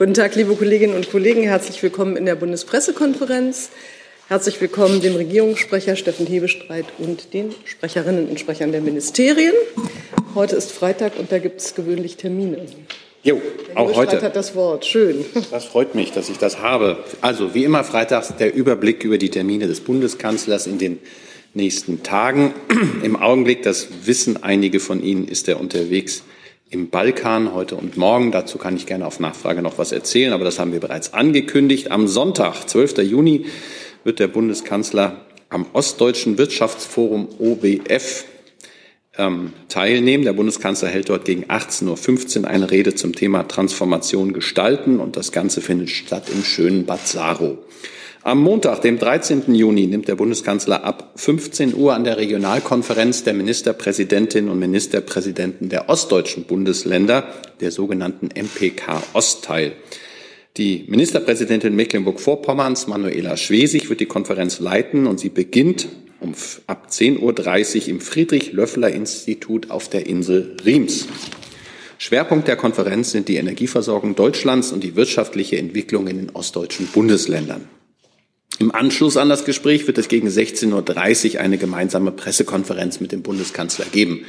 Guten Tag, liebe Kolleginnen und Kollegen. Herzlich willkommen in der Bundespressekonferenz. Herzlich willkommen dem Regierungssprecher Steffen Hebestreit und den Sprecherinnen und Sprechern der Ministerien. Heute ist Freitag und da gibt es gewöhnlich Termine. Jo, auch heute. hat das Wort. Schön. Das freut mich, dass ich das habe. Also, wie immer freitags der Überblick über die Termine des Bundeskanzlers in den nächsten Tagen. Im Augenblick, das wissen einige von Ihnen, ist er unterwegs im Balkan heute und morgen. Dazu kann ich gerne auf Nachfrage noch was erzählen, aber das haben wir bereits angekündigt. Am Sonntag, 12. Juni, wird der Bundeskanzler am Ostdeutschen Wirtschaftsforum OBF ähm, teilnehmen. Der Bundeskanzler hält dort gegen 18.15 Uhr eine Rede zum Thema Transformation gestalten und das Ganze findet statt im schönen Bad Saro. Am Montag, dem 13. Juni, nimmt der Bundeskanzler ab 15 Uhr an der Regionalkonferenz der Ministerpräsidentinnen und Ministerpräsidenten der ostdeutschen Bundesländer, der sogenannten MPK Ost teil. Die Ministerpräsidentin Mecklenburg-Vorpommerns, Manuela Schwesig, wird die Konferenz leiten und sie beginnt um, ab 10.30 Uhr im Friedrich-Löffler-Institut auf der Insel Riems. Schwerpunkt der Konferenz sind die Energieversorgung Deutschlands und die wirtschaftliche Entwicklung in den ostdeutschen Bundesländern. Im Anschluss an das Gespräch wird es gegen 16.30 Uhr eine gemeinsame Pressekonferenz mit dem Bundeskanzler geben.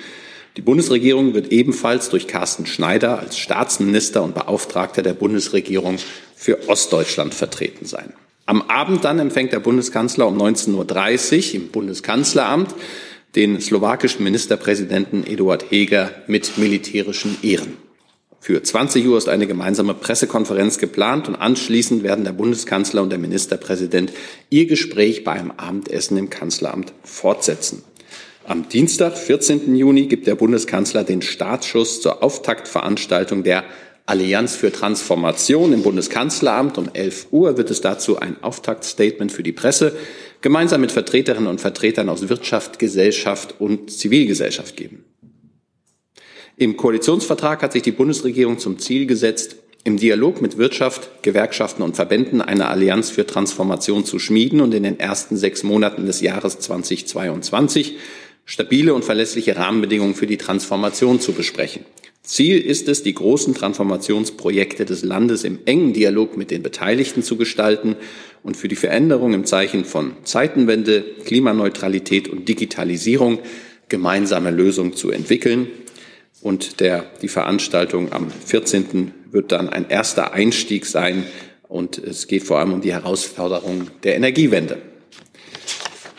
Die Bundesregierung wird ebenfalls durch Carsten Schneider als Staatsminister und Beauftragter der Bundesregierung für Ostdeutschland vertreten sein. Am Abend dann empfängt der Bundeskanzler um 19.30 Uhr im Bundeskanzleramt den slowakischen Ministerpräsidenten Eduard Heger mit militärischen Ehren. Für 20 Uhr ist eine gemeinsame Pressekonferenz geplant und anschließend werden der Bundeskanzler und der Ministerpräsident ihr Gespräch bei einem Abendessen im Kanzleramt fortsetzen. Am Dienstag, 14. Juni, gibt der Bundeskanzler den Startschuss zur Auftaktveranstaltung der Allianz für Transformation im Bundeskanzleramt. Um 11 Uhr wird es dazu ein Auftaktstatement für die Presse gemeinsam mit Vertreterinnen und Vertretern aus Wirtschaft, Gesellschaft und Zivilgesellschaft geben. Im Koalitionsvertrag hat sich die Bundesregierung zum Ziel gesetzt, im Dialog mit Wirtschaft, Gewerkschaften und Verbänden eine Allianz für Transformation zu schmieden und in den ersten sechs Monaten des Jahres 2022 stabile und verlässliche Rahmenbedingungen für die Transformation zu besprechen. Ziel ist es, die großen Transformationsprojekte des Landes im engen Dialog mit den Beteiligten zu gestalten und für die Veränderung im Zeichen von Zeitenwende, Klimaneutralität und Digitalisierung gemeinsame Lösungen zu entwickeln und der, die Veranstaltung am 14. wird dann ein erster Einstieg sein. Und es geht vor allem um die Herausforderung der Energiewende.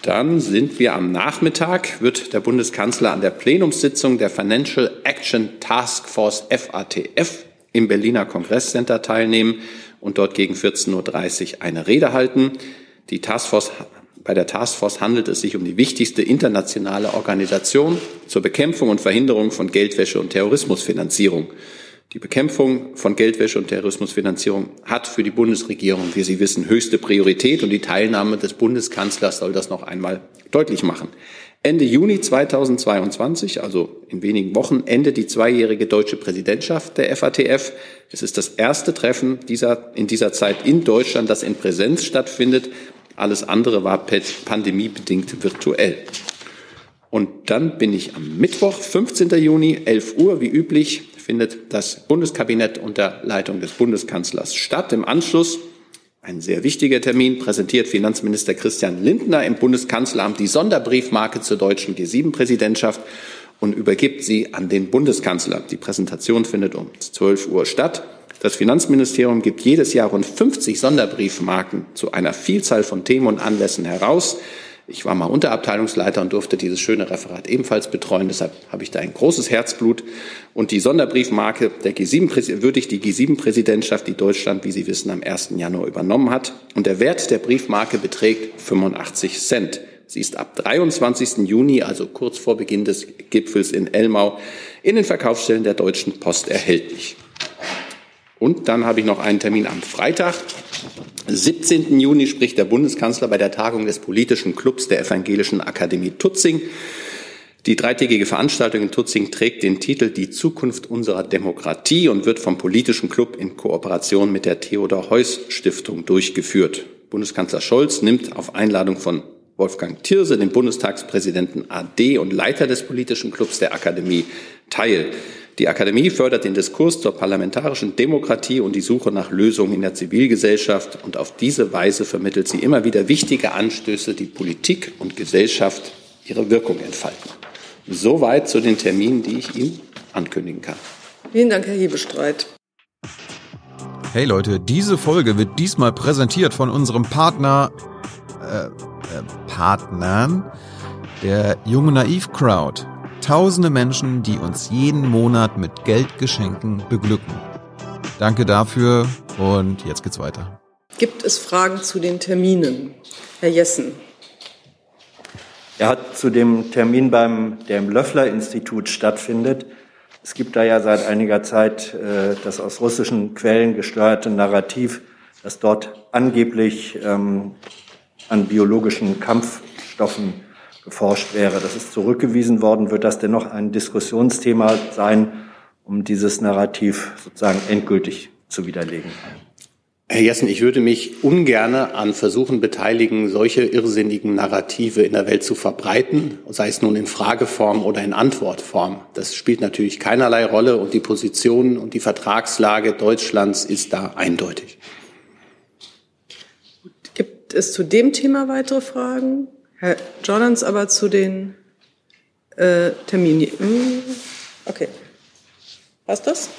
Dann sind wir am Nachmittag, wird der Bundeskanzler an der Plenumssitzung der Financial Action Task Force FATF im Berliner Kongresscenter teilnehmen und dort gegen 14.30 Uhr eine Rede halten. Die Taskforce bei der Taskforce handelt es sich um die wichtigste internationale Organisation zur Bekämpfung und Verhinderung von Geldwäsche und Terrorismusfinanzierung. Die Bekämpfung von Geldwäsche und Terrorismusfinanzierung hat für die Bundesregierung, wie Sie wissen, höchste Priorität und die Teilnahme des Bundeskanzlers soll das noch einmal deutlich machen. Ende Juni 2022, also in wenigen Wochen, endet die zweijährige deutsche Präsidentschaft der FATF. Es ist das erste Treffen dieser, in dieser Zeit in Deutschland, das in Präsenz stattfindet. Alles andere war pandemiebedingt virtuell. Und dann bin ich am Mittwoch, 15. Juni, 11 Uhr, wie üblich, findet das Bundeskabinett unter Leitung des Bundeskanzlers statt. Im Anschluss ein sehr wichtiger Termin präsentiert Finanzminister Christian Lindner im Bundeskanzleramt die Sonderbriefmarke zur deutschen G7-Präsidentschaft und übergibt sie an den Bundeskanzler. Die Präsentation findet um 12 Uhr statt. Das Finanzministerium gibt jedes Jahr rund 50 Sonderbriefmarken zu einer Vielzahl von Themen und Anlässen heraus. Ich war mal Unterabteilungsleiter und durfte dieses schöne Referat ebenfalls betreuen. Deshalb habe ich da ein großes Herzblut. Und die Sonderbriefmarke der G7 würdigt die G7-Präsidentschaft, die Deutschland, wie Sie wissen, am 1. Januar übernommen hat. Und der Wert der Briefmarke beträgt 85 Cent. Sie ist ab 23. Juni, also kurz vor Beginn des Gipfels in Elmau, in den Verkaufsstellen der Deutschen Post erhältlich. Und dann habe ich noch einen Termin am Freitag. 17. Juni spricht der Bundeskanzler bei der Tagung des politischen Clubs der Evangelischen Akademie Tutzing. Die dreitägige Veranstaltung in Tutzing trägt den Titel Die Zukunft unserer Demokratie und wird vom politischen Club in Kooperation mit der Theodor Heuss Stiftung durchgeführt. Bundeskanzler Scholz nimmt auf Einladung von Wolfgang Thierse, dem Bundestagspräsidenten AD und Leiter des politischen Clubs der Akademie, teil. Die Akademie fördert den Diskurs zur parlamentarischen Demokratie und die Suche nach Lösungen in der Zivilgesellschaft. Und auf diese Weise vermittelt sie immer wieder wichtige Anstöße, die Politik und Gesellschaft ihre Wirkung entfalten. Soweit zu den Terminen, die ich Ihnen ankündigen kann. Vielen Dank, Herr Hebestreit. Hey Leute, diese Folge wird diesmal präsentiert von unserem Partner, äh, äh, Partnern, der Junge Naiv Crowd. Tausende Menschen, die uns jeden Monat mit Geldgeschenken beglücken. Danke dafür und jetzt geht's weiter. Gibt es Fragen zu den Terminen? Herr Jessen. Er hat zu dem Termin beim, der im Löffler-Institut stattfindet. Es gibt da ja seit einiger Zeit äh, das aus russischen Quellen gesteuerte Narrativ, dass dort angeblich ähm, an biologischen Kampfstoffen geforscht wäre. Das ist zurückgewiesen worden. Wird das dennoch ein Diskussionsthema sein, um dieses Narrativ sozusagen endgültig zu widerlegen? Herr Jessen, ich würde mich ungerne an Versuchen beteiligen, solche irrsinnigen Narrative in der Welt zu verbreiten, sei es nun in Frageform oder in Antwortform. Das spielt natürlich keinerlei Rolle und die Position und die Vertragslage Deutschlands ist da eindeutig. Gibt es zu dem Thema weitere Fragen? Herr Jordans aber zu den äh, Terminen. Hm, okay. Passt das?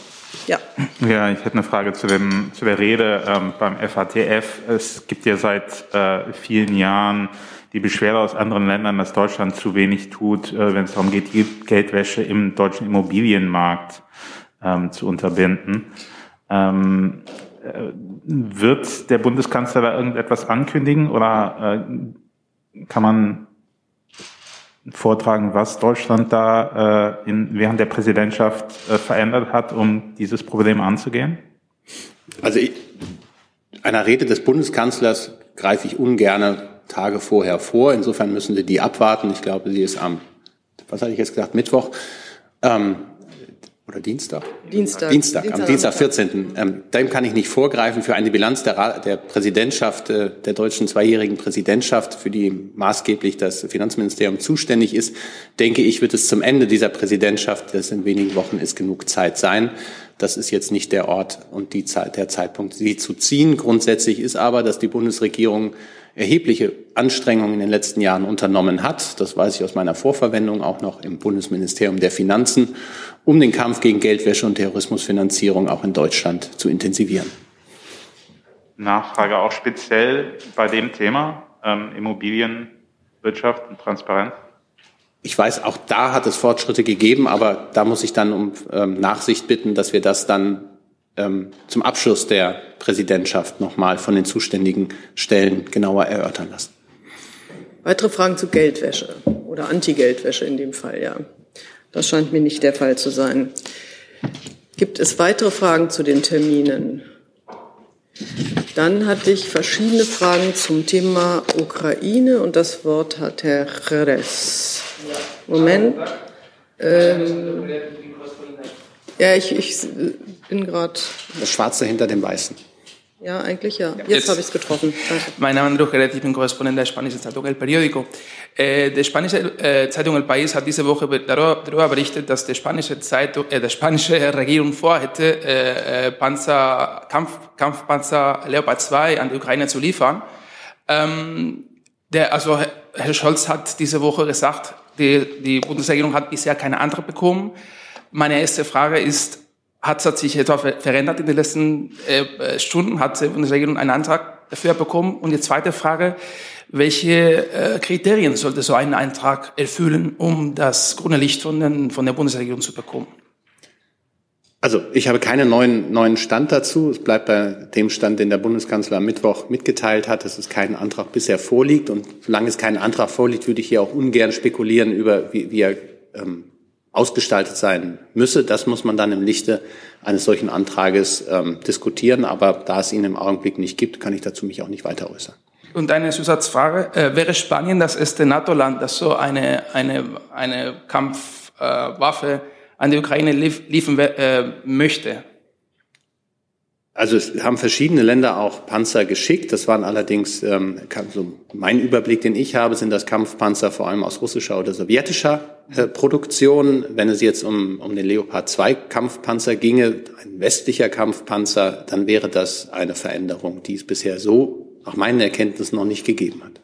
Ja. Ja, ich hätte eine Frage zu, dem, zu der Rede ähm, beim FATF. Es gibt ja seit äh, vielen Jahren die Beschwerde aus anderen Ländern, dass Deutschland zu wenig tut, äh, wenn es darum geht, Geldwäsche im deutschen Immobilienmarkt ähm, zu unterbinden. Ähm, äh, wird der Bundeskanzler da irgendetwas ankündigen oder äh, kann man vortragen, was Deutschland da äh, in, während der Präsidentschaft äh, verändert hat, um dieses Problem anzugehen? Also ich, einer Rede des Bundeskanzlers greife ich ungern Tage vorher vor. Insofern müssen Sie die abwarten. Ich glaube, sie ist am, was hatte ich jetzt gesagt, Mittwoch. Ähm, oder Dienstag? Dienstag. Dienstag, Dienstag am Dienstag, 14. Ähm, dem kann ich nicht vorgreifen für eine Bilanz der, der Präsidentschaft, äh, der deutschen zweijährigen Präsidentschaft, für die maßgeblich das Finanzministerium zuständig ist. Denke ich, wird es zum Ende dieser Präsidentschaft, das in wenigen Wochen ist, genug Zeit sein. Das ist jetzt nicht der Ort und die Zeit, der Zeitpunkt, sie zu ziehen. Grundsätzlich ist aber, dass die Bundesregierung erhebliche Anstrengungen in den letzten Jahren unternommen hat. Das weiß ich aus meiner Vorverwendung auch noch im Bundesministerium der Finanzen, um den Kampf gegen Geldwäsche und Terrorismusfinanzierung auch in Deutschland zu intensivieren. Nachfrage auch speziell bei dem Thema ähm, Immobilienwirtschaft und Transparenz. Ich weiß, auch da hat es Fortschritte gegeben, aber da muss ich dann um ähm, Nachsicht bitten, dass wir das dann ähm, zum Abschluss der Präsidentschaft nochmal von den zuständigen Stellen genauer erörtern lassen. Weitere Fragen zu Geldwäsche oder Anti-Geldwäsche in dem Fall, ja. Das scheint mir nicht der Fall zu sein. Gibt es weitere Fragen zu den Terminen? Dann hatte ich verschiedene Fragen zum Thema Ukraine und das Wort hat Herr Jerez. Moment. Ähm, ja, ich, ich bin gerade. Das Schwarze hinter dem Weißen. Ja, eigentlich ja. Jetzt, Jetzt habe ich es getroffen. Danke. Mein Name ist Andrew Gerät, ich bin Korrespondent der spanischen Zeitung El Periódico. Äh, die spanische äh, Zeitung El País hat diese Woche darüber berichtet, dass die spanische, Zeitung, äh, die spanische Regierung vorhätte, äh, äh, Panzer, Kampf, Kampfpanzer Leopard 2 an die Ukraine zu liefern. Ähm, der, also Herr Scholz hat diese Woche gesagt, die, die Bundesregierung hat bisher keine Antwort bekommen. Meine erste Frage ist, hat es sich etwa verändert in den letzten äh, Stunden? Hat die Bundesregierung einen Antrag dafür bekommen? Und die zweite Frage, welche äh, Kriterien sollte so ein Antrag erfüllen, um das grüne Licht von, den, von der Bundesregierung zu bekommen? Also ich habe keinen neuen, neuen Stand dazu. Es bleibt bei dem Stand, den der Bundeskanzler am Mittwoch mitgeteilt hat, dass es keinen Antrag bisher vorliegt. Und solange es keinen Antrag vorliegt, würde ich hier auch ungern spekulieren über, wie, wie er ähm, ausgestaltet sein müsse. Das muss man dann im Lichte eines solchen Antrages ähm, diskutieren. Aber da es ihn im Augenblick nicht gibt, kann ich dazu mich auch nicht weiter äußern. Und eine Zusatzfrage. Äh, wäre Spanien das erste NATO-Land, das so eine, eine, eine Kampfwaffe äh, an die Ukraine lief, liefern äh, möchte? Also es haben verschiedene Länder auch Panzer geschickt. Das waren allerdings, ähm, so mein Überblick, den ich habe, sind das Kampfpanzer vor allem aus russischer oder sowjetischer äh, Produktion. Wenn es jetzt um, um den Leopard 2 Kampfpanzer ginge, ein westlicher Kampfpanzer, dann wäre das eine Veränderung, die es bisher so nach meinen Erkenntnissen noch nicht gegeben hat.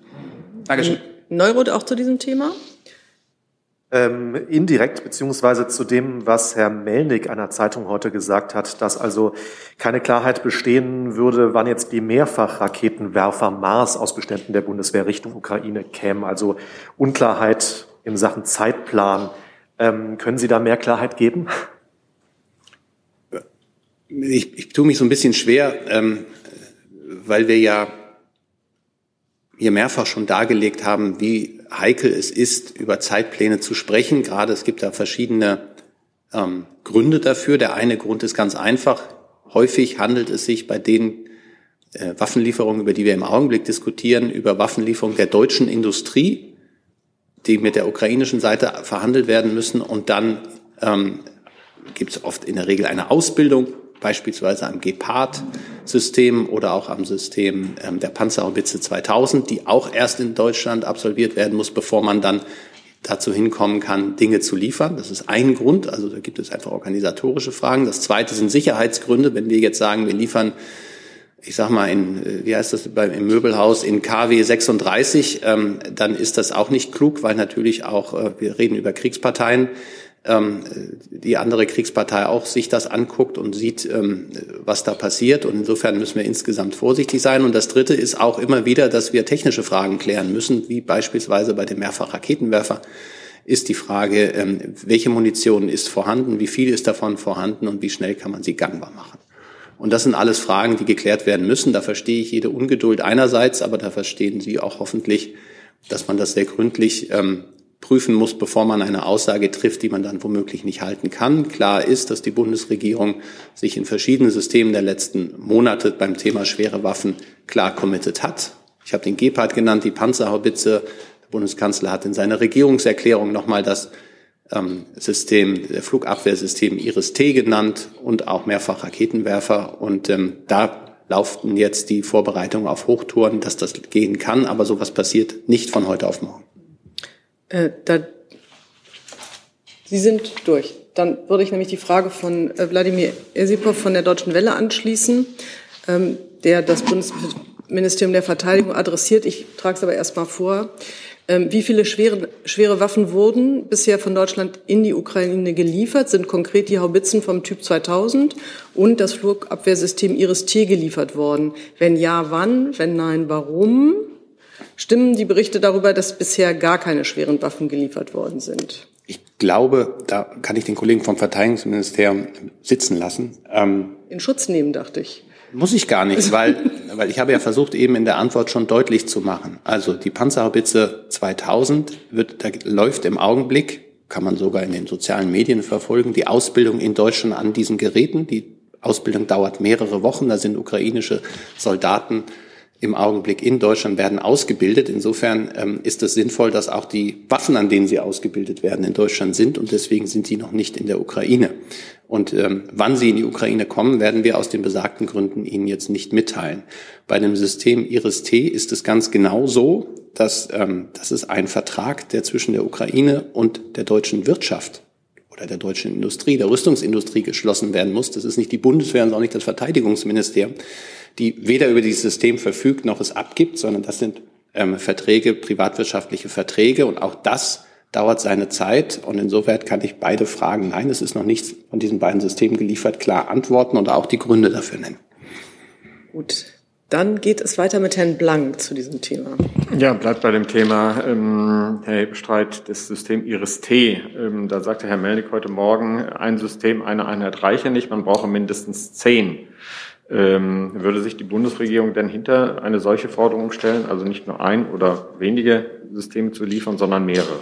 Dankeschön. Neurot auch zu diesem Thema? Ähm, indirekt, beziehungsweise zu dem, was Herr Melnik einer Zeitung heute gesagt hat, dass also keine Klarheit bestehen würde, wann jetzt die Mehrfachraketenwerfer Mars aus Beständen der Bundeswehr Richtung Ukraine kämen. Also Unklarheit in Sachen Zeitplan. Ähm, können Sie da mehr Klarheit geben? Ich, ich tue mich so ein bisschen schwer, ähm, weil wir ja hier mehrfach schon dargelegt haben, wie heikel es ist, über Zeitpläne zu sprechen. Gerade es gibt da verschiedene ähm, Gründe dafür. Der eine Grund ist ganz einfach. Häufig handelt es sich bei den äh, Waffenlieferungen, über die wir im Augenblick diskutieren, über Waffenlieferungen der deutschen Industrie, die mit der ukrainischen Seite verhandelt werden müssen. Und dann ähm, gibt es oft in der Regel eine Ausbildung beispielsweise am Gepard-System oder auch am System ähm, der Panzerhaubitze 2000, die auch erst in Deutschland absolviert werden muss, bevor man dann dazu hinkommen kann, Dinge zu liefern. Das ist ein Grund. Also da gibt es einfach organisatorische Fragen. Das zweite sind Sicherheitsgründe. Wenn wir jetzt sagen, wir liefern ich sag mal, in, äh, wie heißt das beim, im Möbelhaus in KW 36, ähm, dann ist das auch nicht klug, weil natürlich auch, äh, wir reden über Kriegsparteien, ähm, die andere Kriegspartei auch sich das anguckt und sieht, ähm, was da passiert. Und insofern müssen wir insgesamt vorsichtig sein. Und das Dritte ist auch immer wieder, dass wir technische Fragen klären müssen, wie beispielsweise bei dem Mehrfachraketenwerfer ist die Frage, ähm, welche Munition ist vorhanden, wie viel ist davon vorhanden und wie schnell kann man sie gangbar machen. Und das sind alles Fragen, die geklärt werden müssen. Da verstehe ich jede Ungeduld einerseits, aber da verstehen Sie auch hoffentlich, dass man das sehr gründlich ähm, prüfen muss, bevor man eine Aussage trifft, die man dann womöglich nicht halten kann. Klar ist, dass die Bundesregierung sich in verschiedenen Systemen der letzten Monate beim Thema schwere Waffen klar committed hat. Ich habe den Gepard genannt, die Panzerhaubitze. Der Bundeskanzler hat in seiner Regierungserklärung nochmal das ähm, System, der Flugabwehrsystem Iris-T genannt und auch mehrfach Raketenwerfer. Und ähm, da laufen jetzt die Vorbereitungen auf Hochtouren, dass das gehen kann. Aber sowas passiert nicht von heute auf morgen. Äh, da, Sie sind durch. Dann würde ich nämlich die Frage von äh, Wladimir Esipov von der Deutschen Welle anschließen, ähm, der das Bundesministerium der Verteidigung adressiert. Ich trage es aber erst mal vor. Ähm, wie viele schwere, schwere Waffen wurden bisher von Deutschland in die Ukraine geliefert? Sind konkret die Haubitzen vom Typ 2000 und das Flugabwehrsystem Iris-T geliefert worden? Wenn ja, wann? Wenn nein, warum? Stimmen die Berichte darüber, dass bisher gar keine schweren Waffen geliefert worden sind? Ich glaube, da kann ich den Kollegen vom Verteidigungsministerium sitzen lassen. Ähm, in Schutz nehmen, dachte ich. Muss ich gar nicht, weil, weil ich habe ja versucht, eben in der Antwort schon deutlich zu machen. Also die Panzerhaubitze 2000 wird, da läuft im Augenblick, kann man sogar in den sozialen Medien verfolgen, die Ausbildung in Deutschland an diesen Geräten. Die Ausbildung dauert mehrere Wochen. Da sind ukrainische Soldaten im Augenblick in Deutschland werden ausgebildet. Insofern ähm, ist es sinnvoll, dass auch die Waffen, an denen sie ausgebildet werden, in Deutschland sind und deswegen sind sie noch nicht in der Ukraine. Und ähm, wann sie in die Ukraine kommen, werden wir aus den besagten Gründen Ihnen jetzt nicht mitteilen. Bei dem System Iris-T ist es ganz genau so, dass ähm, das ist ein Vertrag, der zwischen der Ukraine und der deutschen Wirtschaft oder der deutschen Industrie, der Rüstungsindustrie geschlossen werden muss. Das ist nicht die Bundeswehr und auch nicht das Verteidigungsministerium die weder über dieses System verfügt noch es abgibt, sondern das sind ähm, Verträge, privatwirtschaftliche Verträge und auch das dauert seine Zeit und insoweit kann ich beide Fragen, nein, es ist noch nichts von diesen beiden Systemen geliefert, klar antworten und auch die Gründe dafür nennen. Gut, dann geht es weiter mit Herrn Blank zu diesem Thema. Ja, bleibt bei dem Thema, ähm, Herr Streit, das System Iris-T. Ähm, da sagte Herr Melnick heute Morgen, ein System, eine Einheit reiche nicht, man brauche mindestens zehn. Ähm, würde sich die Bundesregierung denn hinter eine solche Forderung stellen, also nicht nur ein oder wenige Systeme zu liefern, sondern mehrere?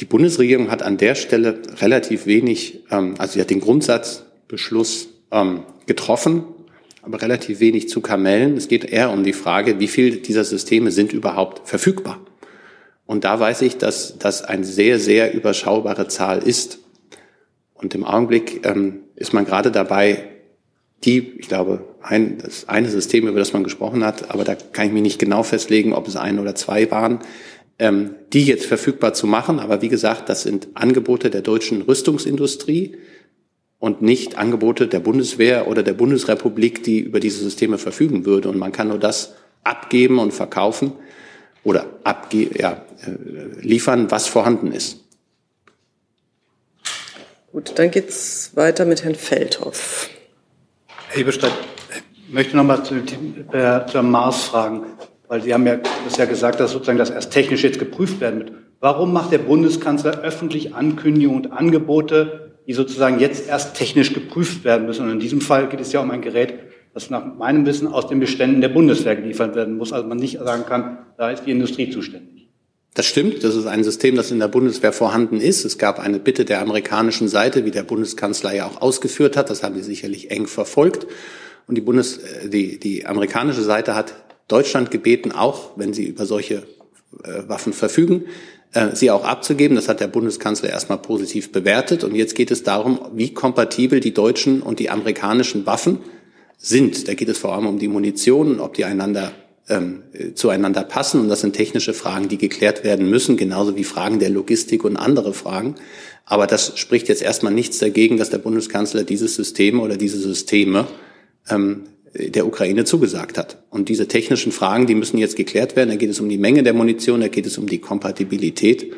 Die Bundesregierung hat an der Stelle relativ wenig, ähm, also sie hat den Grundsatzbeschluss ähm, getroffen, aber relativ wenig zu Kamellen. Es geht eher um die Frage, wie viele dieser Systeme sind überhaupt verfügbar. Und da weiß ich, dass das eine sehr, sehr überschaubare Zahl ist. Und im Augenblick ähm, ist man gerade dabei, die, ich glaube, ein, das eine System, über das man gesprochen hat, aber da kann ich mich nicht genau festlegen, ob es ein oder zwei waren, ähm, die jetzt verfügbar zu machen. Aber wie gesagt, das sind Angebote der deutschen Rüstungsindustrie und nicht Angebote der Bundeswehr oder der Bundesrepublik, die über diese Systeme verfügen würde. Und man kann nur das abgeben und verkaufen oder abge ja, äh, liefern, was vorhanden ist. Gut, dann geht's weiter mit Herrn Feldhoff. Herr Eberstadt, ich möchte noch mal zu, äh, zur Mars fragen, weil Sie haben ja bisher gesagt, dass sozusagen das erst technisch jetzt geprüft werden wird. Warum macht der Bundeskanzler öffentlich Ankündigungen und Angebote, die sozusagen jetzt erst technisch geprüft werden müssen? Und in diesem Fall geht es ja um ein Gerät, das nach meinem Wissen aus den Beständen der Bundeswehr geliefert werden muss. Also man nicht sagen kann, da ist die Industrie zuständig. Das stimmt, das ist ein System, das in der Bundeswehr vorhanden ist. Es gab eine Bitte der amerikanischen Seite, wie der Bundeskanzler ja auch ausgeführt hat. Das haben Sie sicherlich eng verfolgt. Und die, Bundes, äh, die, die amerikanische Seite hat Deutschland gebeten, auch wenn sie über solche äh, Waffen verfügen, äh, sie auch abzugeben. Das hat der Bundeskanzler erstmal positiv bewertet. Und jetzt geht es darum, wie kompatibel die deutschen und die amerikanischen Waffen sind. Da geht es vor allem um die Munition und ob die einander ähm, zueinander passen. Und das sind technische Fragen, die geklärt werden müssen, genauso wie Fragen der Logistik und andere Fragen. Aber das spricht jetzt erstmal nichts dagegen, dass der Bundeskanzler dieses System oder diese Systeme ähm, der Ukraine zugesagt hat. Und diese technischen Fragen, die müssen jetzt geklärt werden. Da geht es um die Menge der Munition, da geht es um die Kompatibilität.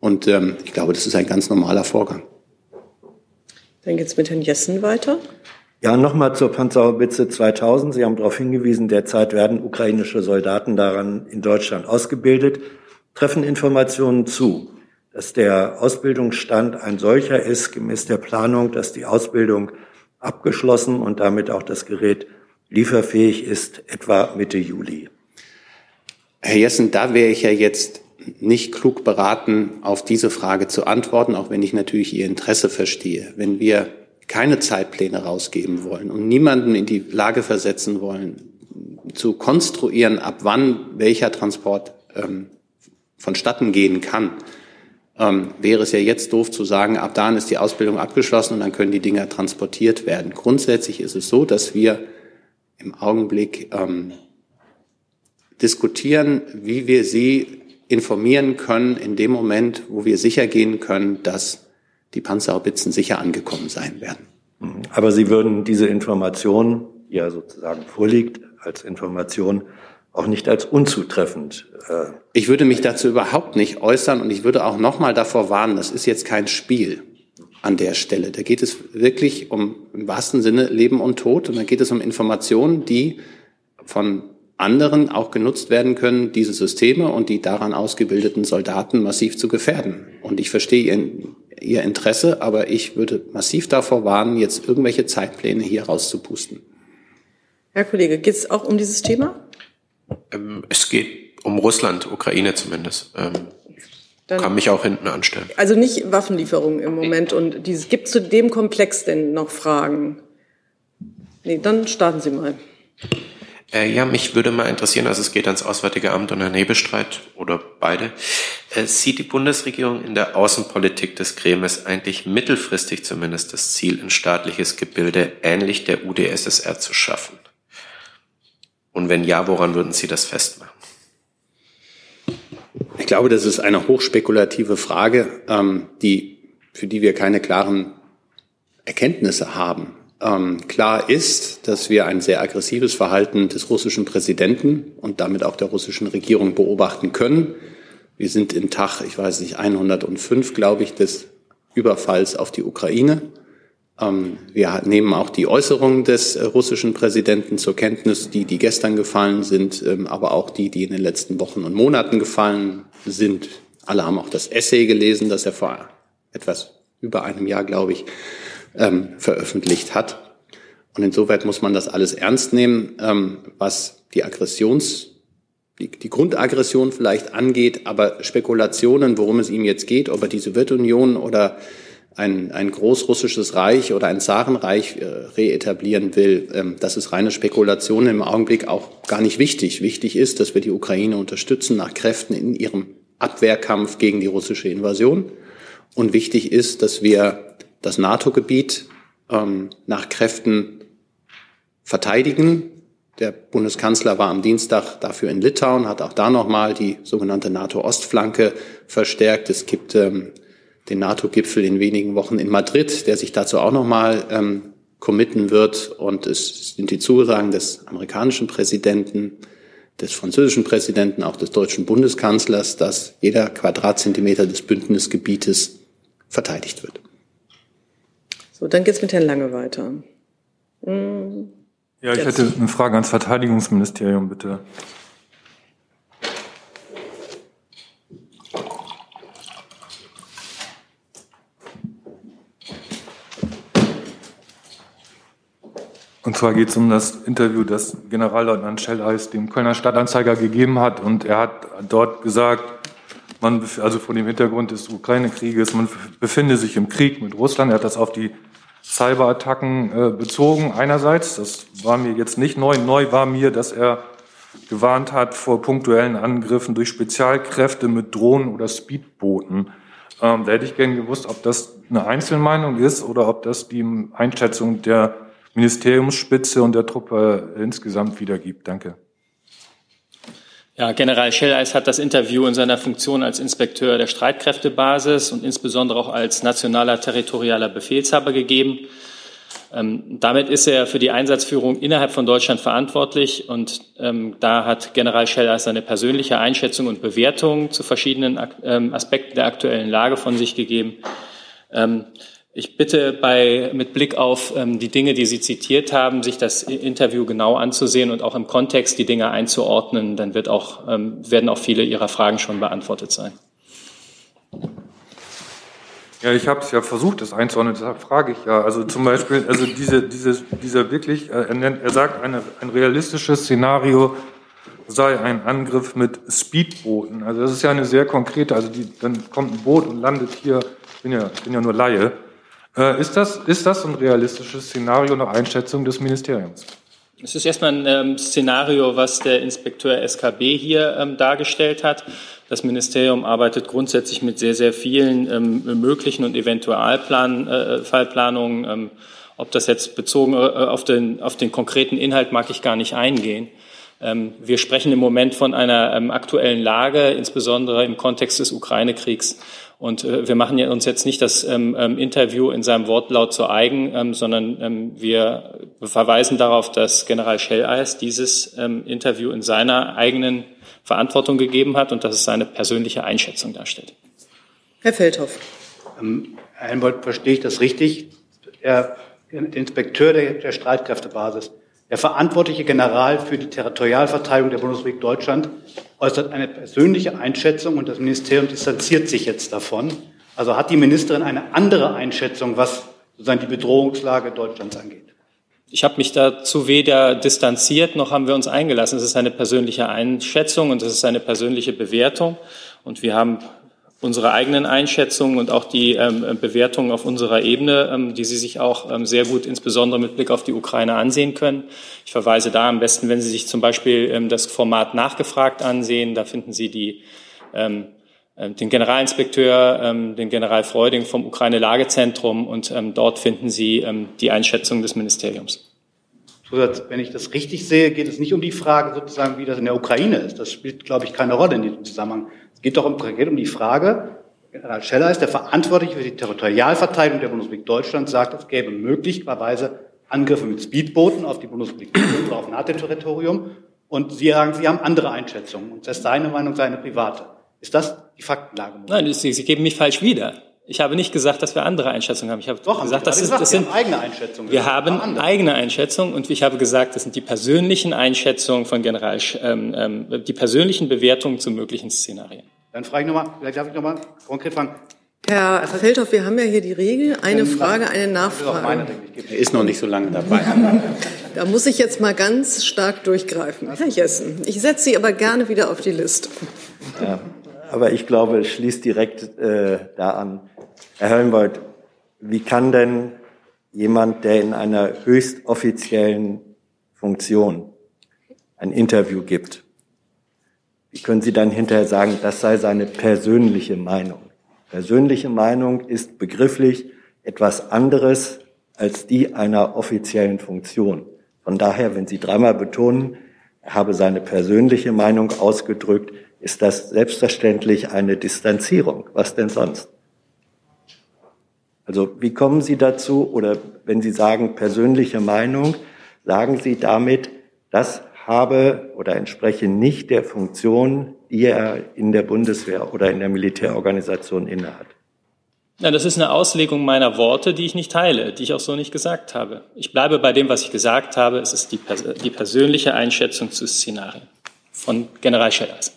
Und ähm, ich glaube, das ist ein ganz normaler Vorgang. Dann geht es mit Herrn Jessen weiter. Ja, nochmal zur Panzerhaubitze 2000. Sie haben darauf hingewiesen, derzeit werden ukrainische Soldaten daran in Deutschland ausgebildet. Treffen Informationen zu, dass der Ausbildungsstand ein solcher ist, gemäß der Planung, dass die Ausbildung abgeschlossen und damit auch das Gerät lieferfähig ist, etwa Mitte Juli? Herr Jessen, da wäre ich ja jetzt nicht klug beraten, auf diese Frage zu antworten, auch wenn ich natürlich Ihr Interesse verstehe. Wenn wir keine Zeitpläne rausgeben wollen und niemanden in die Lage versetzen wollen, zu konstruieren, ab wann welcher Transport ähm, vonstatten gehen kann, ähm, wäre es ja jetzt doof zu sagen, ab dann ist die Ausbildung abgeschlossen und dann können die Dinger transportiert werden. Grundsätzlich ist es so, dass wir im Augenblick ähm, diskutieren, wie wir sie informieren können in dem Moment, wo wir sicher gehen können, dass die Panzerhaubitzen sicher angekommen sein werden. Aber Sie würden diese Information, die ja sozusagen vorliegt, als Information auch nicht als unzutreffend. Äh ich würde mich dazu überhaupt nicht äußern und ich würde auch noch mal davor warnen, das ist jetzt kein Spiel an der Stelle. Da geht es wirklich um im wahrsten Sinne Leben und Tod und da geht es um Informationen, die von anderen auch genutzt werden können, diese Systeme und die daran ausgebildeten Soldaten massiv zu gefährden. Und ich verstehe Ihren ihr Interesse, aber ich würde massiv davor warnen, jetzt irgendwelche Zeitpläne hier rauszupusten. Herr Kollege, geht es auch um dieses Thema? Ähm, es geht um Russland, Ukraine zumindest. Ähm, dann, kann mich auch hinten anstellen. Also nicht Waffenlieferungen im Moment. Und gibt es zu dem Komplex denn noch Fragen? Nee, dann starten Sie mal. Äh, ja, mich würde mal interessieren, also es geht ans Auswärtige Amt und Herrn Hebestreit oder beide. Äh, sieht die Bundesregierung in der Außenpolitik des Kremes eigentlich mittelfristig zumindest das Ziel, ein staatliches Gebilde ähnlich der UdSSR zu schaffen? Und wenn ja, woran würden Sie das festmachen? Ich glaube, das ist eine hochspekulative Frage, ähm, die, für die wir keine klaren Erkenntnisse haben. Ähm, klar ist, dass wir ein sehr aggressives Verhalten des russischen Präsidenten und damit auch der russischen Regierung beobachten können. Wir sind im Tag, ich weiß nicht, 105, glaube ich, des Überfalls auf die Ukraine. Ähm, wir nehmen auch die Äußerungen des äh, russischen Präsidenten zur Kenntnis, die, die gestern gefallen sind, ähm, aber auch die, die in den letzten Wochen und Monaten gefallen sind. Alle haben auch das Essay gelesen, das er vor etwas über einem Jahr, glaube ich, ähm, veröffentlicht hat. Und insoweit muss man das alles ernst nehmen, ähm, was die Aggressions, die, die Grundaggression vielleicht angeht, aber Spekulationen, worum es ihm jetzt geht, ob er die Sowjetunion oder ein, ein großrussisches Reich oder ein Zarenreich äh, reetablieren will, ähm, das ist reine Spekulation im Augenblick auch gar nicht wichtig. Wichtig ist, dass wir die Ukraine unterstützen nach Kräften in ihrem Abwehrkampf gegen die russische Invasion. Und wichtig ist, dass wir das NATO-Gebiet ähm, nach Kräften verteidigen. Der Bundeskanzler war am Dienstag dafür in Litauen, hat auch da nochmal die sogenannte NATO-Ostflanke verstärkt. Es gibt ähm, den NATO-Gipfel in wenigen Wochen in Madrid, der sich dazu auch nochmal ähm, committen wird. Und es sind die Zusagen des amerikanischen Präsidenten, des französischen Präsidenten, auch des deutschen Bundeskanzlers, dass jeder Quadratzentimeter des Bündnisgebietes verteidigt wird. So, dann geht's mit Herrn Lange weiter. Hm. Ja, ich Jetzt. hätte eine Frage ans Verteidigungsministerium, bitte. Und zwar geht es um das Interview, das Generalleutnant Schelleis dem Kölner Stadtanzeiger gegeben hat. Und er hat dort gesagt, man, also vor dem Hintergrund des Ukraine-Krieges, man befinde sich im Krieg mit Russland. Er hat das auf die Cyberattacken äh, bezogen. Einerseits, das war mir jetzt nicht neu. Neu war mir, dass er gewarnt hat vor punktuellen Angriffen durch Spezialkräfte mit Drohnen oder Speedbooten. Ähm, da hätte ich gerne gewusst, ob das eine Einzelmeinung ist oder ob das die Einschätzung der Ministeriumsspitze und der Truppe insgesamt wiedergibt. Danke. Ja, General Schelleis hat das Interview in seiner Funktion als Inspekteur der Streitkräftebasis und insbesondere auch als nationaler territorialer Befehlshaber gegeben. Ähm, damit ist er für die Einsatzführung innerhalb von Deutschland verantwortlich und ähm, da hat General Schelleis seine persönliche Einschätzung und Bewertung zu verschiedenen ähm, Aspekten der aktuellen Lage von sich gegeben. Ich bitte bei, mit Blick auf ähm, die Dinge, die Sie zitiert haben, sich das Interview genau anzusehen und auch im Kontext die Dinge einzuordnen. Dann wird auch, ähm, werden auch viele Ihrer Fragen schon beantwortet sein. Ja, ich habe es ja versucht, das einzuordnen, deshalb frage ich ja. Also zum Beispiel, also diese, diese, dieser wirklich, äh, er, nennt, er sagt, eine, ein realistisches Szenario sei ein Angriff mit Speedbooten. Also das ist ja eine sehr konkrete, also die, dann kommt ein Boot und landet hier, ich bin ja, ich bin ja nur Laie, äh, ist, das, ist das ein realistisches Szenario nach Einschätzung des Ministeriums? Es ist erstmal ein ähm, Szenario, was der Inspekteur SKB hier ähm, dargestellt hat. Das Ministerium arbeitet grundsätzlich mit sehr, sehr vielen ähm, möglichen und Eventualfallplanungen. Äh, ähm, ob das jetzt bezogen äh, auf, den, auf den konkreten Inhalt mag ich gar nicht eingehen. Ähm, wir sprechen im Moment von einer ähm, aktuellen Lage, insbesondere im Kontext des Ukraine-Kriegs. Und äh, wir machen uns jetzt nicht das ähm, Interview in seinem Wortlaut zu eigen, sondern wir verweisen darauf, dass General Schelleis dieses Interview in seiner eigenen Verantwortung gegeben hat und dass es seine persönliche Einschätzung darstellt. Herr Feldhoff. Ähm, Herr Helmholtz, verstehe ich das richtig? Der Inspekteur der Streitkräftebasis der verantwortliche General für die Territorialverteidigung der Bundesrepublik Deutschland äußert eine persönliche Einschätzung und das Ministerium distanziert sich jetzt davon. Also hat die Ministerin eine andere Einschätzung, was sozusagen die Bedrohungslage Deutschlands angeht? Ich habe mich dazu weder distanziert noch haben wir uns eingelassen. Es ist eine persönliche Einschätzung und es ist eine persönliche Bewertung. Und wir haben unsere eigenen Einschätzungen und auch die ähm, Bewertungen auf unserer Ebene, ähm, die Sie sich auch ähm, sehr gut insbesondere mit Blick auf die Ukraine ansehen können. Ich verweise da am besten, wenn Sie sich zum Beispiel ähm, das Format nachgefragt ansehen, da finden Sie die, ähm, äh, den Generalinspekteur, ähm, den General Freuding vom Ukraine-Lagezentrum und dort finden Sie die Einschätzung des Ministeriums. Zusatz, wenn ich das richtig sehe, geht es nicht um die Frage sozusagen, wie das in der Ukraine ist. Das spielt, glaube ich, keine Rolle in diesem Zusammenhang. Es geht doch um, geht um die Frage, General Scheller ist der Verantwortliche für die Territorialverteidigung der Bundesrepublik Deutschland, sagt, es gäbe möglicherweise Angriffe mit Speedbooten auf die Bundesrepublik Deutschland oder auf NATO-Territorium. Und Sie sagen, Sie haben andere Einschätzungen. Und das ist seine Meinung, seine private. Ist das die Faktenlage? Nein, Sie, Sie geben mich falsch wieder. Ich habe nicht gesagt, dass wir andere Einschätzungen haben. Ich habe Doch, gesagt, das, ist, gesagt, das sind eigene Einschätzungen. Wir haben eigene Einschätzungen und ich habe gesagt, das sind die persönlichen Einschätzungen von General, ähm, ähm, die persönlichen Bewertungen zu möglichen Szenarien. Dann frage ich nochmal, vielleicht darf ich nochmal konkret fragen. Herr Feldhoff, wir haben ja hier die Regel, eine Frage, eine Nachfrage. Er ist noch nicht so lange dabei. Da muss ich jetzt mal ganz stark durchgreifen. Herr Jessen, ich setze Sie aber gerne wieder auf die Liste. Ja, aber ich glaube, es schließt direkt äh, da an. Herr Helmbold, wie kann denn jemand, der in einer höchst offiziellen Funktion ein Interview gibt, wie können Sie dann hinterher sagen, das sei seine persönliche Meinung? Persönliche Meinung ist begrifflich etwas anderes als die einer offiziellen Funktion. Von daher, wenn Sie dreimal betonen, habe seine persönliche Meinung ausgedrückt, ist das selbstverständlich eine Distanzierung. Was denn sonst? Also wie kommen Sie dazu? Oder wenn Sie sagen persönliche Meinung, sagen Sie damit, das habe oder entspreche nicht der Funktion, die er in der Bundeswehr oder in der Militärorganisation innehat. Ja, das ist eine Auslegung meiner Worte, die ich nicht teile, die ich auch so nicht gesagt habe. Ich bleibe bei dem, was ich gesagt habe. Es ist die, die persönliche Einschätzung zu Szenarien von General Schellers.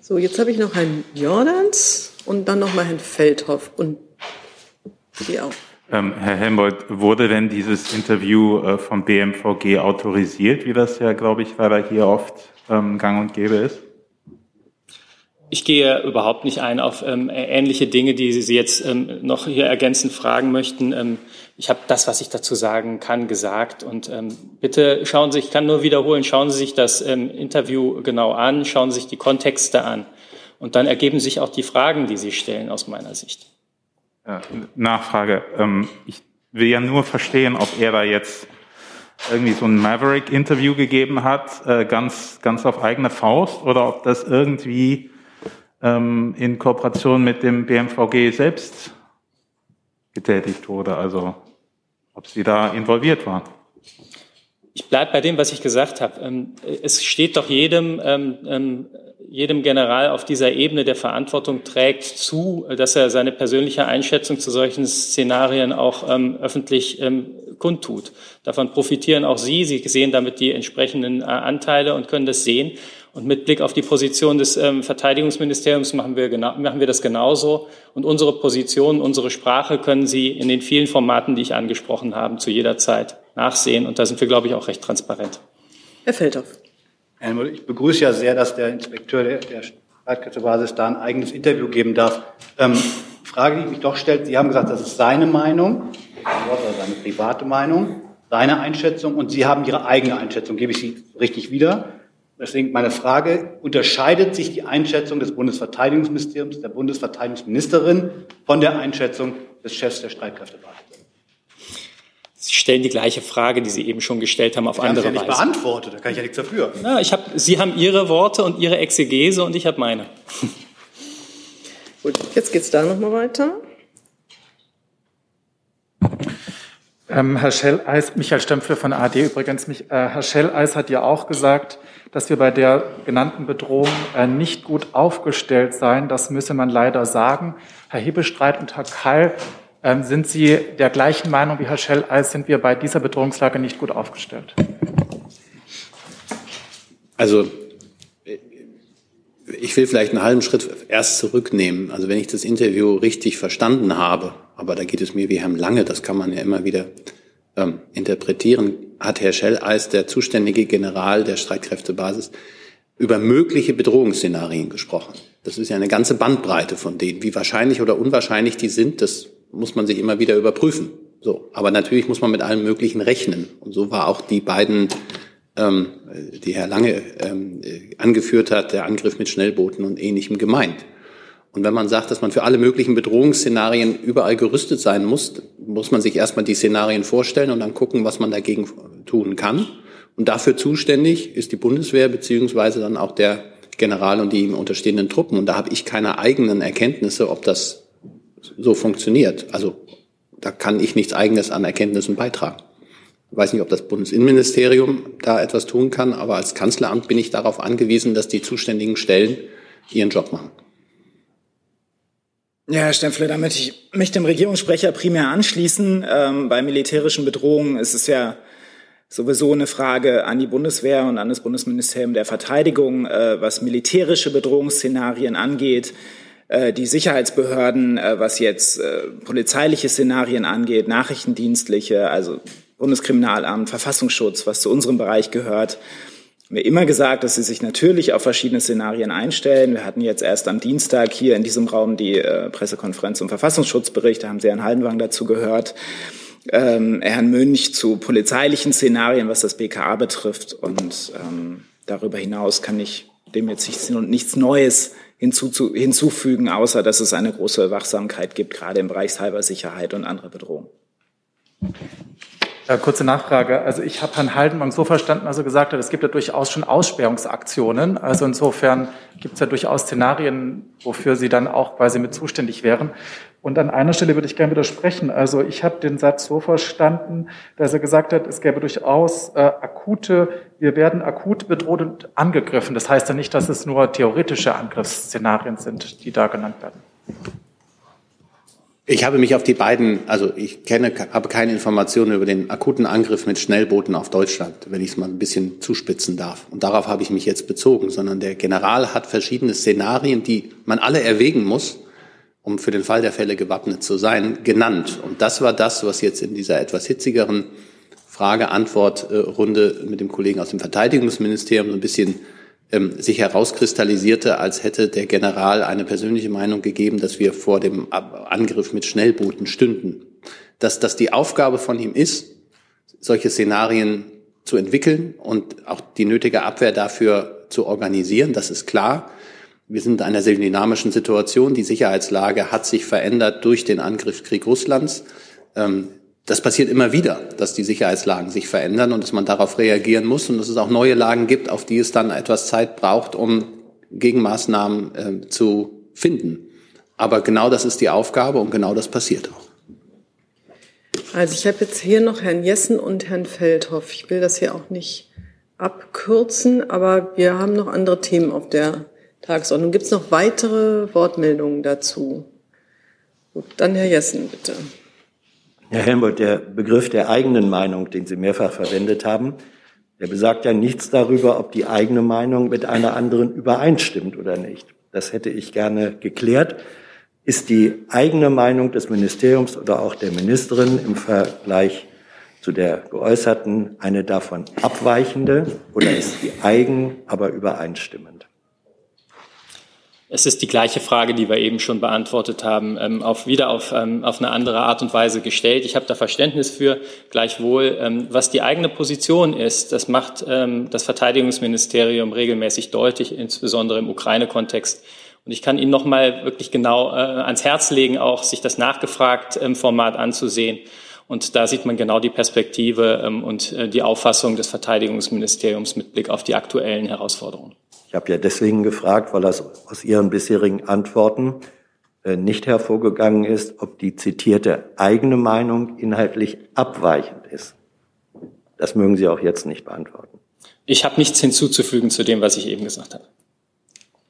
So, jetzt habe ich noch Herrn Jordans und dann noch mal Herrn Feldhoff und Sie auch. Ähm, Herr Helmholtz, wurde denn dieses Interview äh, vom BMVG autorisiert, wie das ja, glaube ich, leider hier oft ähm, gang und gäbe ist? Ich gehe überhaupt nicht ein auf ähm, ähnliche Dinge, die Sie jetzt ähm, noch hier ergänzend fragen möchten. Ähm, ich habe das, was ich dazu sagen kann, gesagt. Und ähm, bitte schauen Sie, ich kann nur wiederholen, schauen Sie sich das ähm, Interview genau an, schauen Sie sich die Kontexte an. Und dann ergeben sich auch die Fragen, die Sie stellen, aus meiner Sicht. Nachfrage. Ähm, ich will ja nur verstehen, ob er da jetzt irgendwie so ein Maverick-Interview gegeben hat, äh, ganz, ganz auf eigene Faust, oder ob das irgendwie in Kooperation mit dem BMVG selbst getätigt wurde, also ob Sie da involviert waren. Ich bleibe bei dem, was ich gesagt habe. Ähm, es steht doch jedem, ähm, jedem General auf dieser Ebene, der Verantwortung trägt, zu, dass er seine persönliche Einschätzung zu solchen Szenarien auch öffentlich kundtut. Davon profitieren auch Sie. Sie sehen damit die entsprechenden äh, Anteile und können das sehen. Und mit Blick auf die Position des ähm, Verteidigungsministeriums machen wir, genau, machen wir das genauso. Und unsere Position, unsere Sprache können Sie in den vielen Formaten, die ich angesprochen habe, zu jeder Zeit nachsehen. Und da sind wir, glaube ich, auch recht transparent. Herr Feldhoff. Ich begrüße ja sehr, dass der Inspekteur der, der Streitkräftebasis da ein eigenes Interview geben darf. Ähm, Frage, die mich doch stellt, Sie haben gesagt, das ist seine Meinung, seine private Meinung, seine Einschätzung und Sie haben Ihre eigene Einschätzung. Gebe ich Sie richtig wieder? Deswegen meine Frage, unterscheidet sich die Einschätzung des Bundesverteidigungsministeriums, der Bundesverteidigungsministerin von der Einschätzung des Chefs der Streitkräftebasis? Sie stellen die gleiche Frage, die Sie eben schon gestellt haben, auf Sie andere haben sie ja Weise. nicht beantwortet, da kann ich ja nichts dafür. Na, ich hab, Sie haben Ihre Worte und Ihre Exegese und ich habe meine. Gut, jetzt geht's da noch mal weiter. Ähm, Herr Schelleis, Michael Stempfle von AD übrigens, mich, äh, Herr Schelleis hat ja auch gesagt, dass wir bei der genannten Bedrohung äh, nicht gut aufgestellt seien. Das müsse man leider sagen. Herr Hebestreit und Herr Kall, ähm, sind Sie der gleichen Meinung wie Herr Schelleis? Sind wir bei dieser Bedrohungslage nicht gut aufgestellt? Also ich will vielleicht einen halben Schritt erst zurücknehmen. Also wenn ich das Interview richtig verstanden habe, aber da geht es mir wie Herrn Lange, das kann man ja immer wieder ähm, interpretieren, hat Herr Schelleis, der zuständige General der Streitkräftebasis, über mögliche Bedrohungsszenarien gesprochen. Das ist ja eine ganze Bandbreite von denen. Wie wahrscheinlich oder unwahrscheinlich die sind, das muss man sich immer wieder überprüfen. So, aber natürlich muss man mit allem Möglichen rechnen. Und so war auch die beiden ähm, die Herr Lange ähm, angeführt hat, der Angriff mit Schnellbooten und Ähnlichem gemeint. Und wenn man sagt, dass man für alle möglichen Bedrohungsszenarien überall gerüstet sein muss, muss man sich erstmal die Szenarien vorstellen und dann gucken, was man dagegen tun kann. Und dafür zuständig ist die Bundeswehr beziehungsweise dann auch der General und die ihm unterstehenden Truppen. Und da habe ich keine eigenen Erkenntnisse, ob das so funktioniert. Also da kann ich nichts Eigenes an Erkenntnissen beitragen. Ich weiß nicht, ob das Bundesinnenministerium da etwas tun kann, aber als Kanzleramt bin ich darauf angewiesen, dass die zuständigen Stellen ihren Job machen. Ja, Herr Stempfle, damit ich mich dem Regierungssprecher primär anschließen. Ähm, bei militärischen Bedrohungen ist es ja sowieso eine Frage an die Bundeswehr und an das Bundesministerium der Verteidigung, äh, was militärische Bedrohungsszenarien angeht. Äh, die Sicherheitsbehörden, äh, was jetzt äh, polizeiliche Szenarien angeht, nachrichtendienstliche, also Bundeskriminalamt, Verfassungsschutz, was zu unserem Bereich gehört, haben wir immer gesagt, dass sie sich natürlich auf verschiedene Szenarien einstellen. Wir hatten jetzt erst am Dienstag hier in diesem Raum die äh, Pressekonferenz zum Verfassungsschutzbericht. Da haben Sie Herrn Haldenwang dazu gehört. Ähm, Herrn Münch zu polizeilichen Szenarien, was das BKA betrifft. Und ähm, darüber hinaus kann ich dem jetzt nichts, nichts Neues hinzu, hinzufügen, außer dass es eine große Wachsamkeit gibt, gerade im Bereich Cybersicherheit und andere Bedrohungen. Äh, kurze Nachfrage. Also ich habe Herrn Haldenwang so verstanden, also gesagt hat, es gibt ja durchaus schon Aussperrungsaktionen. Also insofern gibt es ja durchaus Szenarien, wofür Sie dann auch quasi mit zuständig wären. Und an einer Stelle würde ich gerne widersprechen. Also ich habe den Satz so verstanden, dass er gesagt hat, es gäbe durchaus äh, akute, wir werden akut bedroht und angegriffen. Das heißt ja nicht, dass es nur theoretische Angriffsszenarien sind, die da genannt werden. Ich habe mich auf die beiden, also ich kenne, habe keine Informationen über den akuten Angriff mit Schnellbooten auf Deutschland, wenn ich es mal ein bisschen zuspitzen darf. Und darauf habe ich mich jetzt bezogen, sondern der General hat verschiedene Szenarien, die man alle erwägen muss, um für den Fall der Fälle gewappnet zu sein, genannt. Und das war das, was jetzt in dieser etwas hitzigeren Frage-Antwort-Runde mit dem Kollegen aus dem Verteidigungsministerium so ein bisschen ähm, sich herauskristallisierte, als hätte der General eine persönliche Meinung gegeben, dass wir vor dem Angriff mit Schnellbooten stünden. Dass das die Aufgabe von ihm ist, solche Szenarien zu entwickeln und auch die nötige Abwehr dafür zu organisieren, das ist klar. Wir sind in einer sehr dynamischen Situation. Die Sicherheitslage hat sich verändert durch den Angriffskrieg Russlands. Ähm, das passiert immer wieder, dass die Sicherheitslagen sich verändern und dass man darauf reagieren muss und dass es auch neue Lagen gibt, auf die es dann etwas Zeit braucht, um Gegenmaßnahmen äh, zu finden. Aber genau das ist die Aufgabe und genau das passiert auch. Also ich habe jetzt hier noch Herrn Jessen und Herrn Feldhoff. Ich will das hier auch nicht abkürzen, aber wir haben noch andere Themen auf der Tagesordnung. Gibt es noch weitere Wortmeldungen dazu? Gut, dann Herr Jessen, bitte. Herr Helmut, der Begriff der eigenen Meinung, den Sie mehrfach verwendet haben, der besagt ja nichts darüber, ob die eigene Meinung mit einer anderen übereinstimmt oder nicht. Das hätte ich gerne geklärt. Ist die eigene Meinung des Ministeriums oder auch der Ministerin im Vergleich zu der geäußerten eine davon abweichende oder ist die eigen, aber übereinstimmend? Es ist die gleiche Frage, die wir eben schon beantwortet haben, ähm, auf, wieder auf, ähm, auf eine andere Art und Weise gestellt. Ich habe da Verständnis für. Gleichwohl, ähm, was die eigene Position ist, das macht ähm, das Verteidigungsministerium regelmäßig deutlich, insbesondere im Ukraine-Kontext. Und ich kann Ihnen noch mal wirklich genau äh, ans Herz legen, auch sich das nachgefragt ähm, Format anzusehen. Und da sieht man genau die Perspektive ähm, und äh, die Auffassung des Verteidigungsministeriums mit Blick auf die aktuellen Herausforderungen. Ich habe ja deswegen gefragt, weil das aus Ihren bisherigen Antworten äh, nicht hervorgegangen ist, ob die zitierte eigene Meinung inhaltlich abweichend ist. Das mögen Sie auch jetzt nicht beantworten. Ich habe nichts hinzuzufügen zu dem, was ich eben gesagt habe.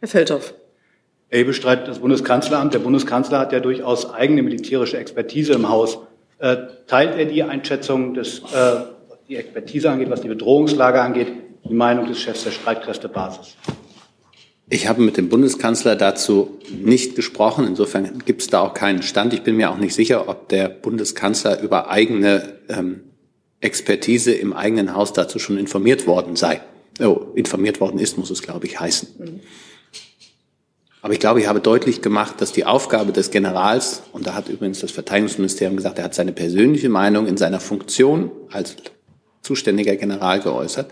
Herr Feldhoff. Er bestreitet das Bundeskanzleramt. Der Bundeskanzler hat ja durchaus eigene militärische Expertise im Haus. Äh, teilt er die Einschätzung, des, äh, die Expertise angeht, was die Bedrohungslage angeht, die Meinung des Chefs der Streitkräftebasis? Ich habe mit dem Bundeskanzler dazu nicht gesprochen. Insofern gibt es da auch keinen Stand. Ich bin mir auch nicht sicher, ob der Bundeskanzler über eigene ähm, Expertise im eigenen Haus dazu schon informiert worden sei. Oh, informiert worden ist, muss es, glaube ich, heißen. Mhm. Aber ich glaube, ich habe deutlich gemacht, dass die Aufgabe des Generals, und da hat übrigens das Verteidigungsministerium gesagt, er hat seine persönliche Meinung in seiner Funktion als zuständiger General geäußert,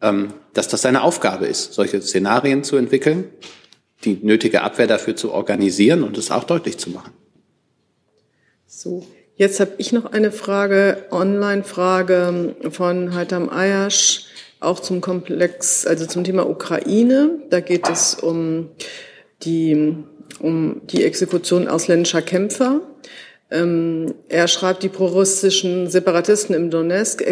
dass das seine Aufgabe ist, solche Szenarien zu entwickeln, die nötige Abwehr dafür zu organisieren und es auch deutlich zu machen. So, jetzt habe ich noch eine Frage, Online-Frage von Heitam Ayash, auch zum Komplex, also zum Thema Ukraine. Da geht es um die, um die Exekution ausländischer Kämpfer. Ähm, er schreibt, die prorussischen Separatisten im Donetsk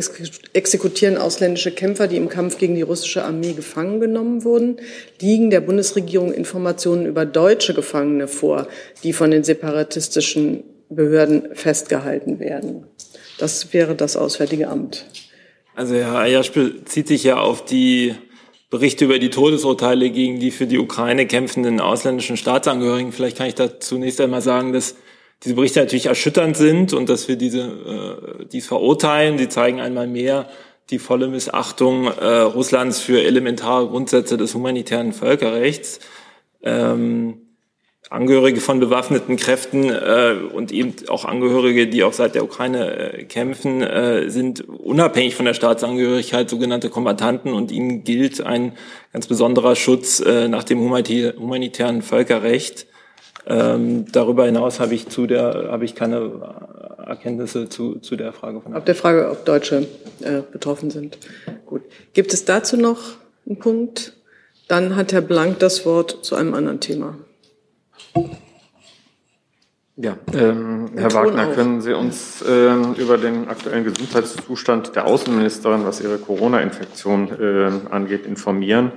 exekutieren ausländische Kämpfer, die im Kampf gegen die russische Armee gefangen genommen wurden. Liegen der Bundesregierung Informationen über deutsche Gefangene vor, die von den separatistischen Behörden festgehalten werden? Das wäre das Auswärtige Amt. Also Herr Eierspiel zieht sich ja auf die Berichte über die Todesurteile gegen die für die Ukraine kämpfenden ausländischen Staatsangehörigen. Vielleicht kann ich da zunächst einmal sagen, dass diese Berichte natürlich erschütternd sind und dass wir diese, äh, dies verurteilen. Sie zeigen einmal mehr die volle Missachtung äh, Russlands für elementare Grundsätze des humanitären Völkerrechts. Ähm, Angehörige von bewaffneten Kräften äh, und eben auch Angehörige, die auch seit der Ukraine äh, kämpfen, äh, sind unabhängig von der Staatsangehörigkeit sogenannte Kombattanten und ihnen gilt ein ganz besonderer Schutz äh, nach dem humanitären Völkerrecht. Ähm, darüber hinaus habe ich zu der habe ich keine Erkenntnisse zu, zu der Frage von. Ab der Frage, ob Deutsche äh, betroffen sind. Gut. Gibt es dazu noch einen Punkt? Dann hat Herr Blank das Wort zu einem anderen Thema. Ja, ähm, Herr Wagner, können Sie uns ähm, über den aktuellen Gesundheitszustand der Außenministerin, was ihre Corona-Infektion äh, angeht, informieren?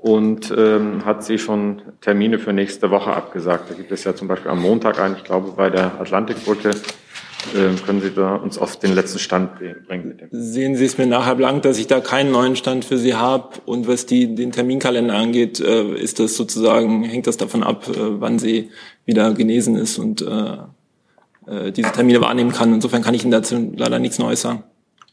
Und ähm, hat sie schon Termine für nächste Woche abgesagt? Da gibt es ja zum Beispiel am Montag einen, ich glaube, bei der Atlantikbrücke. Ähm, können Sie da uns auf den letzten Stand bringen? Sehen Sie es mir nachher blank, dass ich da keinen neuen Stand für Sie habe. Und was die, den Terminkalender angeht, äh, ist das sozusagen, hängt das davon ab, äh, wann sie wieder genesen ist und äh, äh, diese Termine wahrnehmen kann. Insofern kann ich Ihnen dazu leider nichts Neues sagen.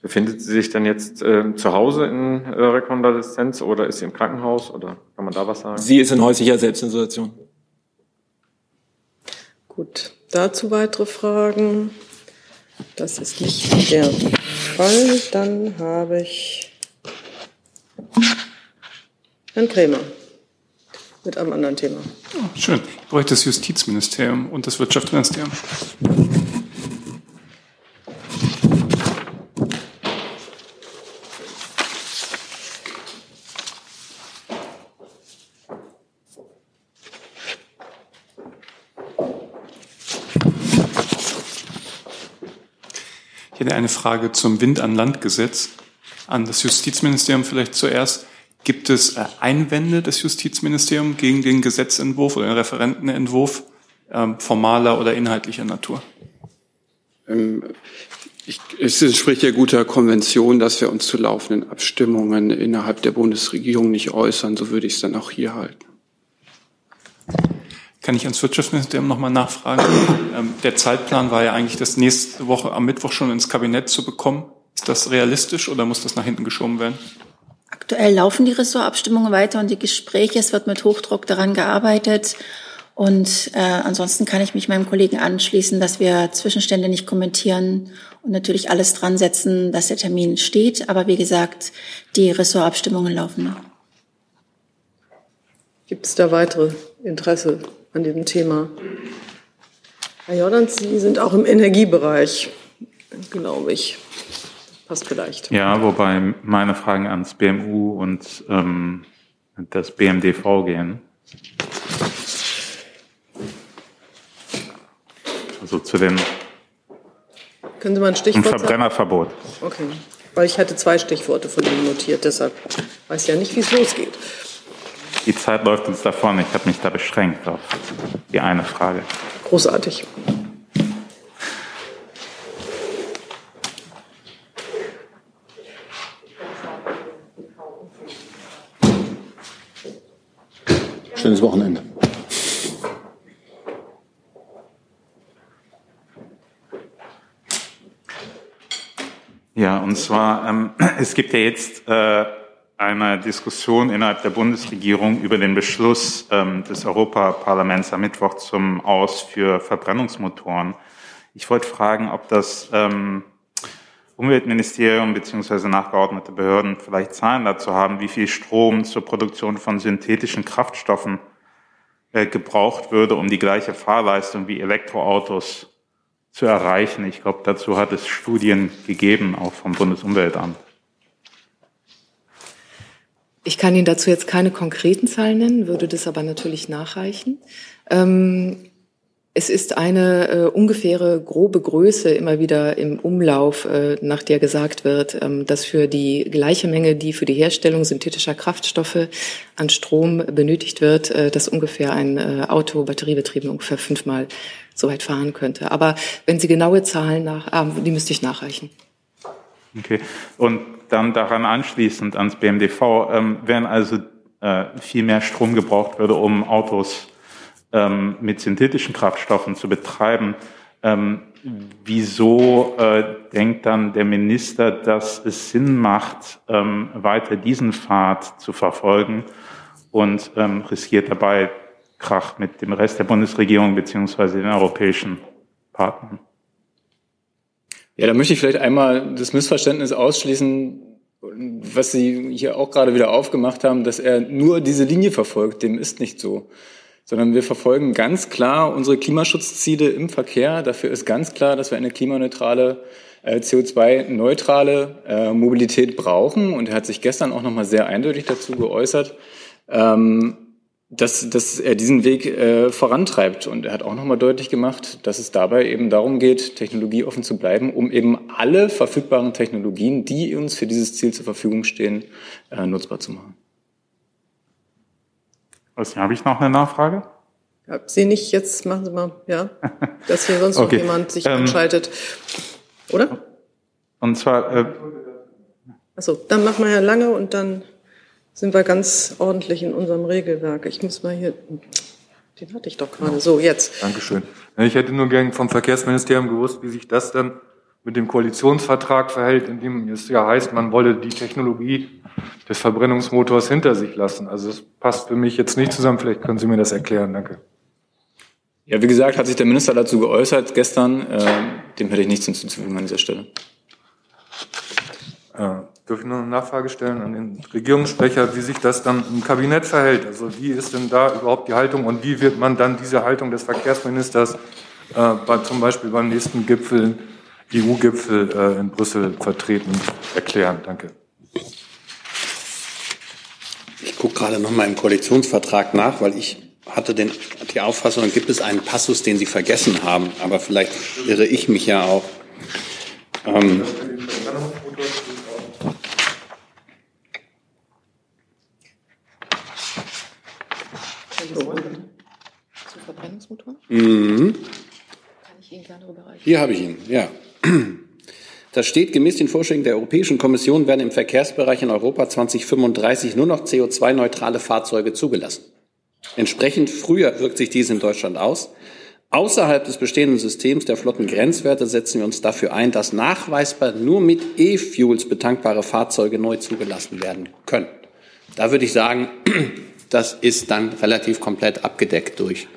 Befindet sie sich denn jetzt äh, zu Hause in äh, Rekonvaleszenz oder ist sie im Krankenhaus oder kann man da was sagen? Sie ist in häuslicher Selbstisolation. Gut, dazu weitere Fragen. Das ist nicht der Fall. Dann habe ich Herrn Krämer mit einem anderen Thema. Oh, schön. Ich bräuchte das Justizministerium und das Wirtschaftsministerium. Hätte eine Frage zum Wind an Land Gesetz an das Justizministerium vielleicht zuerst. Gibt es äh, Einwände des Justizministeriums gegen den Gesetzentwurf oder den Referentenentwurf ähm, formaler oder inhaltlicher Natur? Ähm, ich, es entspricht ja guter Konvention, dass wir uns zu laufenden Abstimmungen innerhalb der Bundesregierung nicht äußern. So würde ich es dann auch hier halten. Kann ich ans Wirtschaftsministerium nochmal nachfragen? Ähm, der Zeitplan war ja eigentlich, das nächste Woche am Mittwoch schon ins Kabinett zu bekommen. Ist das realistisch oder muss das nach hinten geschoben werden? Aktuell laufen die Ressortabstimmungen weiter und die Gespräche. Es wird mit Hochdruck daran gearbeitet. Und äh, ansonsten kann ich mich meinem Kollegen anschließen, dass wir Zwischenstände nicht kommentieren und natürlich alles dran setzen, dass der Termin steht. Aber wie gesagt, die Ressortabstimmungen laufen noch. Gibt es da weitere Interesse an diesem Thema? Herr Jordans, Sie sind auch im Energiebereich, glaube ich. Passt vielleicht. Ja, wobei meine Fragen ans BMU und ähm, das BMDV gehen. Also zu den Können Sie mal ein Stichwort ein Verbrennerverbot. Okay, weil ich hatte zwei Stichworte von Ihnen notiert, deshalb weiß ich ja nicht, wie es losgeht. Die Zeit läuft uns davon. Ich habe mich da beschränkt auf die eine Frage. Großartig. Schönes Wochenende. Ja, und zwar, ähm, es gibt ja jetzt äh, eine Diskussion innerhalb der Bundesregierung über den Beschluss ähm, des Europaparlaments am Mittwoch zum Aus für Verbrennungsmotoren. Ich wollte fragen, ob das ähm, Umweltministerium beziehungsweise nachgeordnete Behörden vielleicht Zahlen dazu haben, wie viel Strom zur Produktion von synthetischen Kraftstoffen äh, gebraucht würde, um die gleiche Fahrleistung wie Elektroautos zu erreichen. Ich glaube, dazu hat es Studien gegeben, auch vom Bundesumweltamt. Ich kann Ihnen dazu jetzt keine konkreten Zahlen nennen, würde das aber natürlich nachreichen. Ähm, es ist eine äh, ungefähre grobe Größe immer wieder im Umlauf, äh, nach der gesagt wird, ähm, dass für die gleiche Menge, die für die Herstellung synthetischer Kraftstoffe an Strom benötigt wird, äh, dass ungefähr ein äh, Auto batteriebetrieben ungefähr fünfmal so weit fahren könnte. Aber wenn Sie genaue Zahlen nach, äh, die müsste ich nachreichen. Okay. Und dann daran anschließend ans BMDV, ähm, wenn also äh, viel mehr Strom gebraucht würde, um Autos ähm, mit synthetischen Kraftstoffen zu betreiben, ähm, wieso äh, denkt dann der Minister, dass es Sinn macht, ähm, weiter diesen Pfad zu verfolgen und ähm, riskiert dabei Krach mit dem Rest der Bundesregierung beziehungsweise den europäischen Partnern? Ja, da möchte ich vielleicht einmal das Missverständnis ausschließen, was Sie hier auch gerade wieder aufgemacht haben, dass er nur diese Linie verfolgt. Dem ist nicht so. sondern wir verfolgen ganz klar unsere Klimaschutzziele im Verkehr. Dafür ist ganz klar, dass wir eine klimaneutrale, äh, CO2-neutrale äh, Mobilität brauchen. Und er hat sich gestern auch nochmal sehr eindeutig dazu geäußert, ähm, dass, dass er diesen Weg äh, vorantreibt. Und er hat auch nochmal deutlich gemacht, dass es dabei eben darum geht, technologieoffen zu bleiben, um eben alle verfügbaren Technologien, die uns für dieses Ziel zur Verfügung stehen, äh, nutzbar zu machen. Was, habe ich noch eine Nachfrage? Ja, Sie nicht, jetzt machen Sie mal, ja, dass hier sonst okay. noch jemand sich ähm, anschaltet. Oder? Und zwar. Äh, Achso, dann machen wir ja lange und dann sind wir ganz ordentlich in unserem Regelwerk. Ich muss mal hier. Den hatte ich doch gerade. So, jetzt. Dankeschön. Ich hätte nur gern vom Verkehrsministerium gewusst, wie sich das dann mit dem Koalitionsvertrag verhält, in dem es ja heißt, man wolle die Technologie des Verbrennungsmotors hinter sich lassen. Also das passt für mich jetzt nicht zusammen. Vielleicht können Sie mir das erklären. Danke. Ja, wie gesagt, hat sich der Minister dazu geäußert gestern. Äh, dem hätte ich nichts hinzuzufügen an dieser Stelle. Äh, dürfe ich noch eine Nachfrage stellen an den Regierungssprecher, wie sich das dann im Kabinett verhält? Also wie ist denn da überhaupt die Haltung und wie wird man dann diese Haltung des Verkehrsministers äh, bei, zum Beispiel beim nächsten Gipfel EU-Gipfel äh, in Brüssel vertreten erklären. Danke. Ich gucke gerade noch mal im Koalitionsvertrag nach, weil ich hatte den, die Auffassung, gibt es einen Passus, den Sie vergessen haben. Aber vielleicht irre ich mich ja auch. Ähm, Verbrennungsmotor? Mhm. Kann ich Ihnen gerne rüberreichen? Hier habe ich ihn, ja. Da steht, gemäß den Vorschlägen der Europäischen Kommission werden im Verkehrsbereich in Europa 2035 nur noch CO2-neutrale Fahrzeuge zugelassen. Entsprechend früher wirkt sich dies in Deutschland aus. Außerhalb des bestehenden Systems der Flottengrenzwerte setzen wir uns dafür ein, dass nachweisbar nur mit E-Fuels betankbare Fahrzeuge neu zugelassen werden können. Da würde ich sagen, das ist dann relativ komplett abgedeckt durch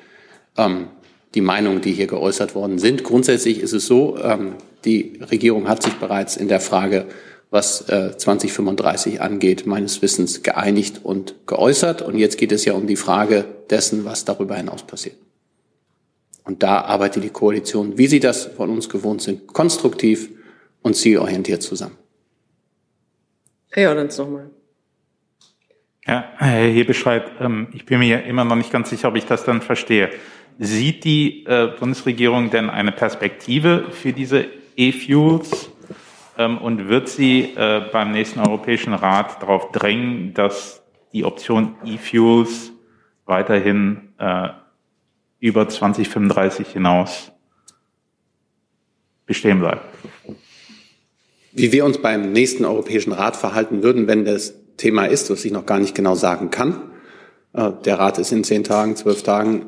ähm, die Meinungen, die hier geäußert worden sind. Grundsätzlich ist es so, ähm, die Regierung hat sich bereits in der Frage, was äh, 2035 angeht, meines Wissens geeinigt und geäußert. Und jetzt geht es ja um die Frage dessen, was darüber hinaus passiert. Und da arbeitet die Koalition, wie Sie das von uns gewohnt sind, konstruktiv und zielorientiert zusammen. Herr Jordans nochmal. Ja, Herr Hebestreit, ähm, ich bin mir immer noch nicht ganz sicher, ob ich das dann verstehe. Sieht die äh, Bundesregierung denn eine Perspektive für diese E-Fuels ähm, und wird sie äh, beim nächsten Europäischen Rat darauf drängen, dass die Option E-Fuels weiterhin äh, über 2035 hinaus bestehen bleibt? Wie wir uns beim nächsten Europäischen Rat verhalten würden, wenn das Thema ist, was ich noch gar nicht genau sagen kann. Äh, der Rat ist in zehn Tagen, zwölf Tagen.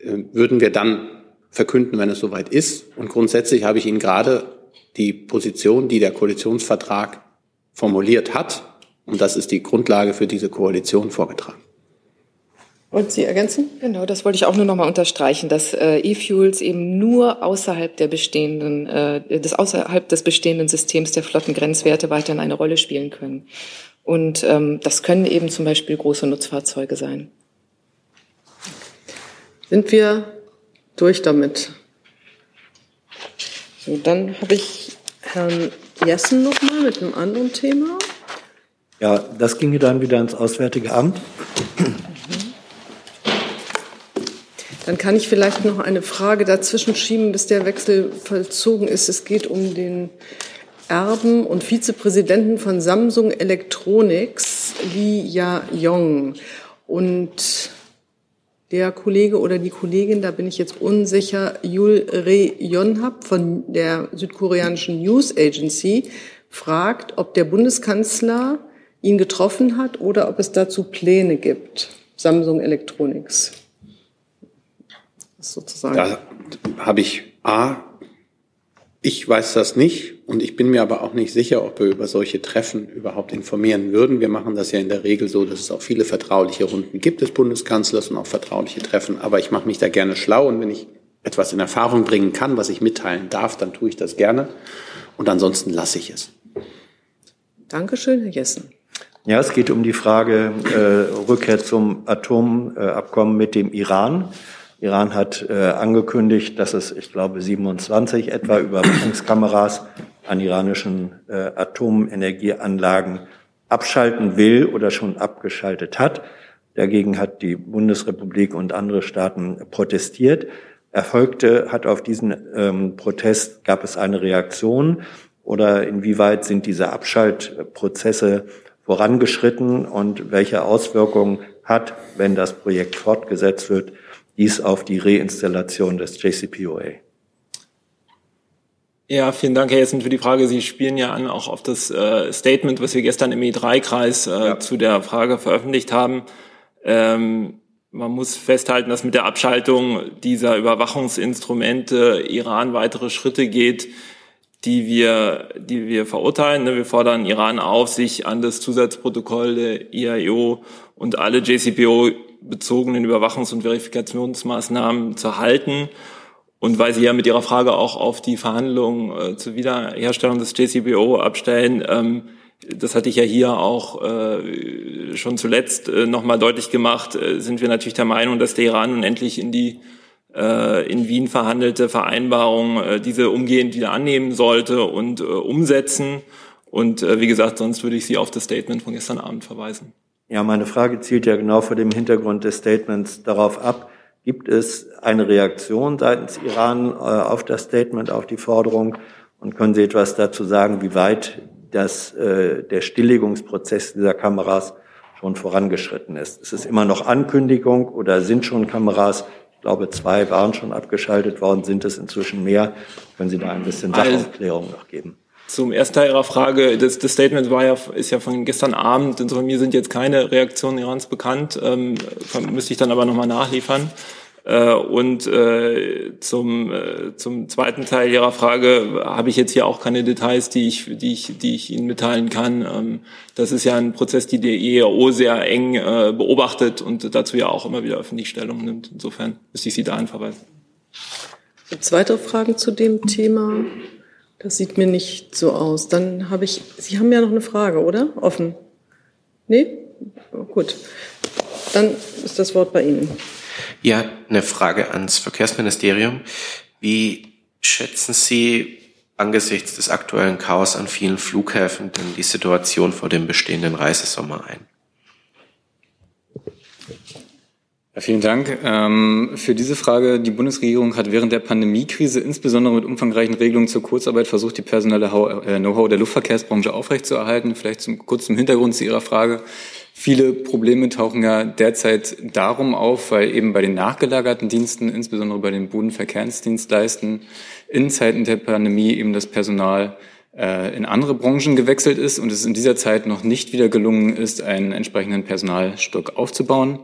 Äh, würden wir dann verkünden, wenn es soweit ist. Und grundsätzlich habe ich Ihnen gerade die Position, die der Koalitionsvertrag formuliert hat, und das ist die Grundlage für diese Koalition vorgetragen. Und Sie ergänzen? Genau, das wollte ich auch nur noch mal unterstreichen, dass äh, E-Fuels eben nur außerhalb der bestehenden, äh, des außerhalb des bestehenden Systems der Flottengrenzwerte weiterhin eine Rolle spielen können. Und ähm, das können eben zum Beispiel große Nutzfahrzeuge sein. Sind wir durch damit? So, dann habe ich Herrn Jessen noch mal mit einem anderen Thema. Ja, das ginge dann wieder ins Auswärtige Amt. Dann kann ich vielleicht noch eine Frage dazwischen schieben, bis der Wechsel vollzogen ist. Es geht um den Erben und Vizepräsidenten von Samsung Electronics, Li Ya-Yong. Und der Kollege oder die Kollegin, da bin ich jetzt unsicher, Yul Re Yonhap von der südkoreanischen News Agency, fragt, ob der Bundeskanzler ihn getroffen hat oder ob es dazu Pläne gibt. Samsung Electronics. sozusagen. Da habe ich A, ich weiß das nicht und ich bin mir aber auch nicht sicher, ob wir über solche Treffen überhaupt informieren würden. Wir machen das ja in der Regel so, dass es auch viele vertrauliche Runden gibt des Bundeskanzlers und auch vertrauliche Treffen. Aber ich mache mich da gerne schlau und wenn ich etwas in Erfahrung bringen kann, was ich mitteilen darf, dann tue ich das gerne. Und ansonsten lasse ich es. Dankeschön, Herr Jessen. Ja, es geht um die Frage äh, Rückkehr zum Atomabkommen mit dem Iran. Iran hat äh, angekündigt, dass es, ich glaube, 27 etwa Überwachungskameras an iranischen äh, Atomenergieanlagen abschalten will oder schon abgeschaltet hat. Dagegen hat die Bundesrepublik und andere Staaten protestiert. Erfolgte hat auf diesen ähm, Protest gab es eine Reaktion oder inwieweit sind diese Abschaltprozesse vorangeschritten und welche Auswirkungen hat, wenn das Projekt fortgesetzt wird, dies auf die Reinstallation des JCPOA? Ja, vielen Dank, Herr Jessen, für die Frage. Sie spielen ja an auch auf das äh, Statement, was wir gestern im E3-Kreis äh, ja. zu der Frage veröffentlicht haben. Ähm, man muss festhalten, dass mit der Abschaltung dieser Überwachungsinstrumente Iran weitere Schritte geht, die wir, die wir verurteilen. Wir fordern Iran auf, sich an das Zusatzprotokoll der IAEO und alle JCPO bezogenen Überwachungs- und Verifikationsmaßnahmen zu halten und weil Sie ja mit Ihrer Frage auch auf die Verhandlungen äh, zur Wiederherstellung des JCPO abstellen, ähm, das hatte ich ja hier auch äh, schon zuletzt äh, nochmal deutlich gemacht, äh, sind wir natürlich der Meinung, dass der Iran nun endlich in die äh, in Wien verhandelte Vereinbarung äh, diese umgehend wieder annehmen sollte und äh, umsetzen. Und wie gesagt, sonst würde ich Sie auf das Statement von gestern Abend verweisen. Ja, meine Frage zielt ja genau vor dem Hintergrund des Statements darauf ab, Gibt es eine Reaktion seitens Iran äh, auf das Statement, auf die Forderung? Und können Sie etwas dazu sagen, wie weit das, äh, der Stilllegungsprozess dieser Kameras schon vorangeschritten ist? Ist es immer noch Ankündigung oder sind schon Kameras? Ich glaube, zwei waren schon abgeschaltet worden. Sind es inzwischen mehr? Können Sie da ein bisschen Sachaufklärung noch geben? Zum ersten Teil Ihrer Frage, das, das Statement war ja, ist ja von gestern Abend, insofern mir sind jetzt keine Reaktionen Irans bekannt, ähm, müsste ich dann aber nochmal nachliefern. Äh, und äh, zum, äh, zum zweiten Teil Ihrer Frage habe ich jetzt hier auch keine Details, die ich, die ich, die ich Ihnen mitteilen kann. Ähm, das ist ja ein Prozess, die die EAO sehr eng äh, beobachtet und dazu ja auch immer wieder öffentlich Stellung nimmt. Insofern müsste ich Sie dahin verweisen. Gibt es weitere Fragen zu dem Thema? Das sieht mir nicht so aus. Dann habe ich, Sie haben ja noch eine Frage, oder? Offen? Nee? Gut. Dann ist das Wort bei Ihnen. Ja, eine Frage ans Verkehrsministerium. Wie schätzen Sie angesichts des aktuellen Chaos an vielen Flughäfen denn die Situation vor dem bestehenden Reisesommer ein? Ja, vielen Dank ähm, für diese Frage. Die Bundesregierung hat während der Pandemiekrise insbesondere mit umfangreichen Regelungen zur Kurzarbeit versucht, die personelle äh, Know-how der Luftverkehrsbranche aufrechtzuerhalten. Vielleicht zum, kurz zum Hintergrund zu Ihrer Frage. Viele Probleme tauchen ja derzeit darum auf, weil eben bei den nachgelagerten Diensten, insbesondere bei den Bodenverkehrsdienstleisten, in Zeiten der Pandemie eben das Personal in andere Branchen gewechselt ist und es in dieser Zeit noch nicht wieder gelungen ist, einen entsprechenden Personalstock aufzubauen.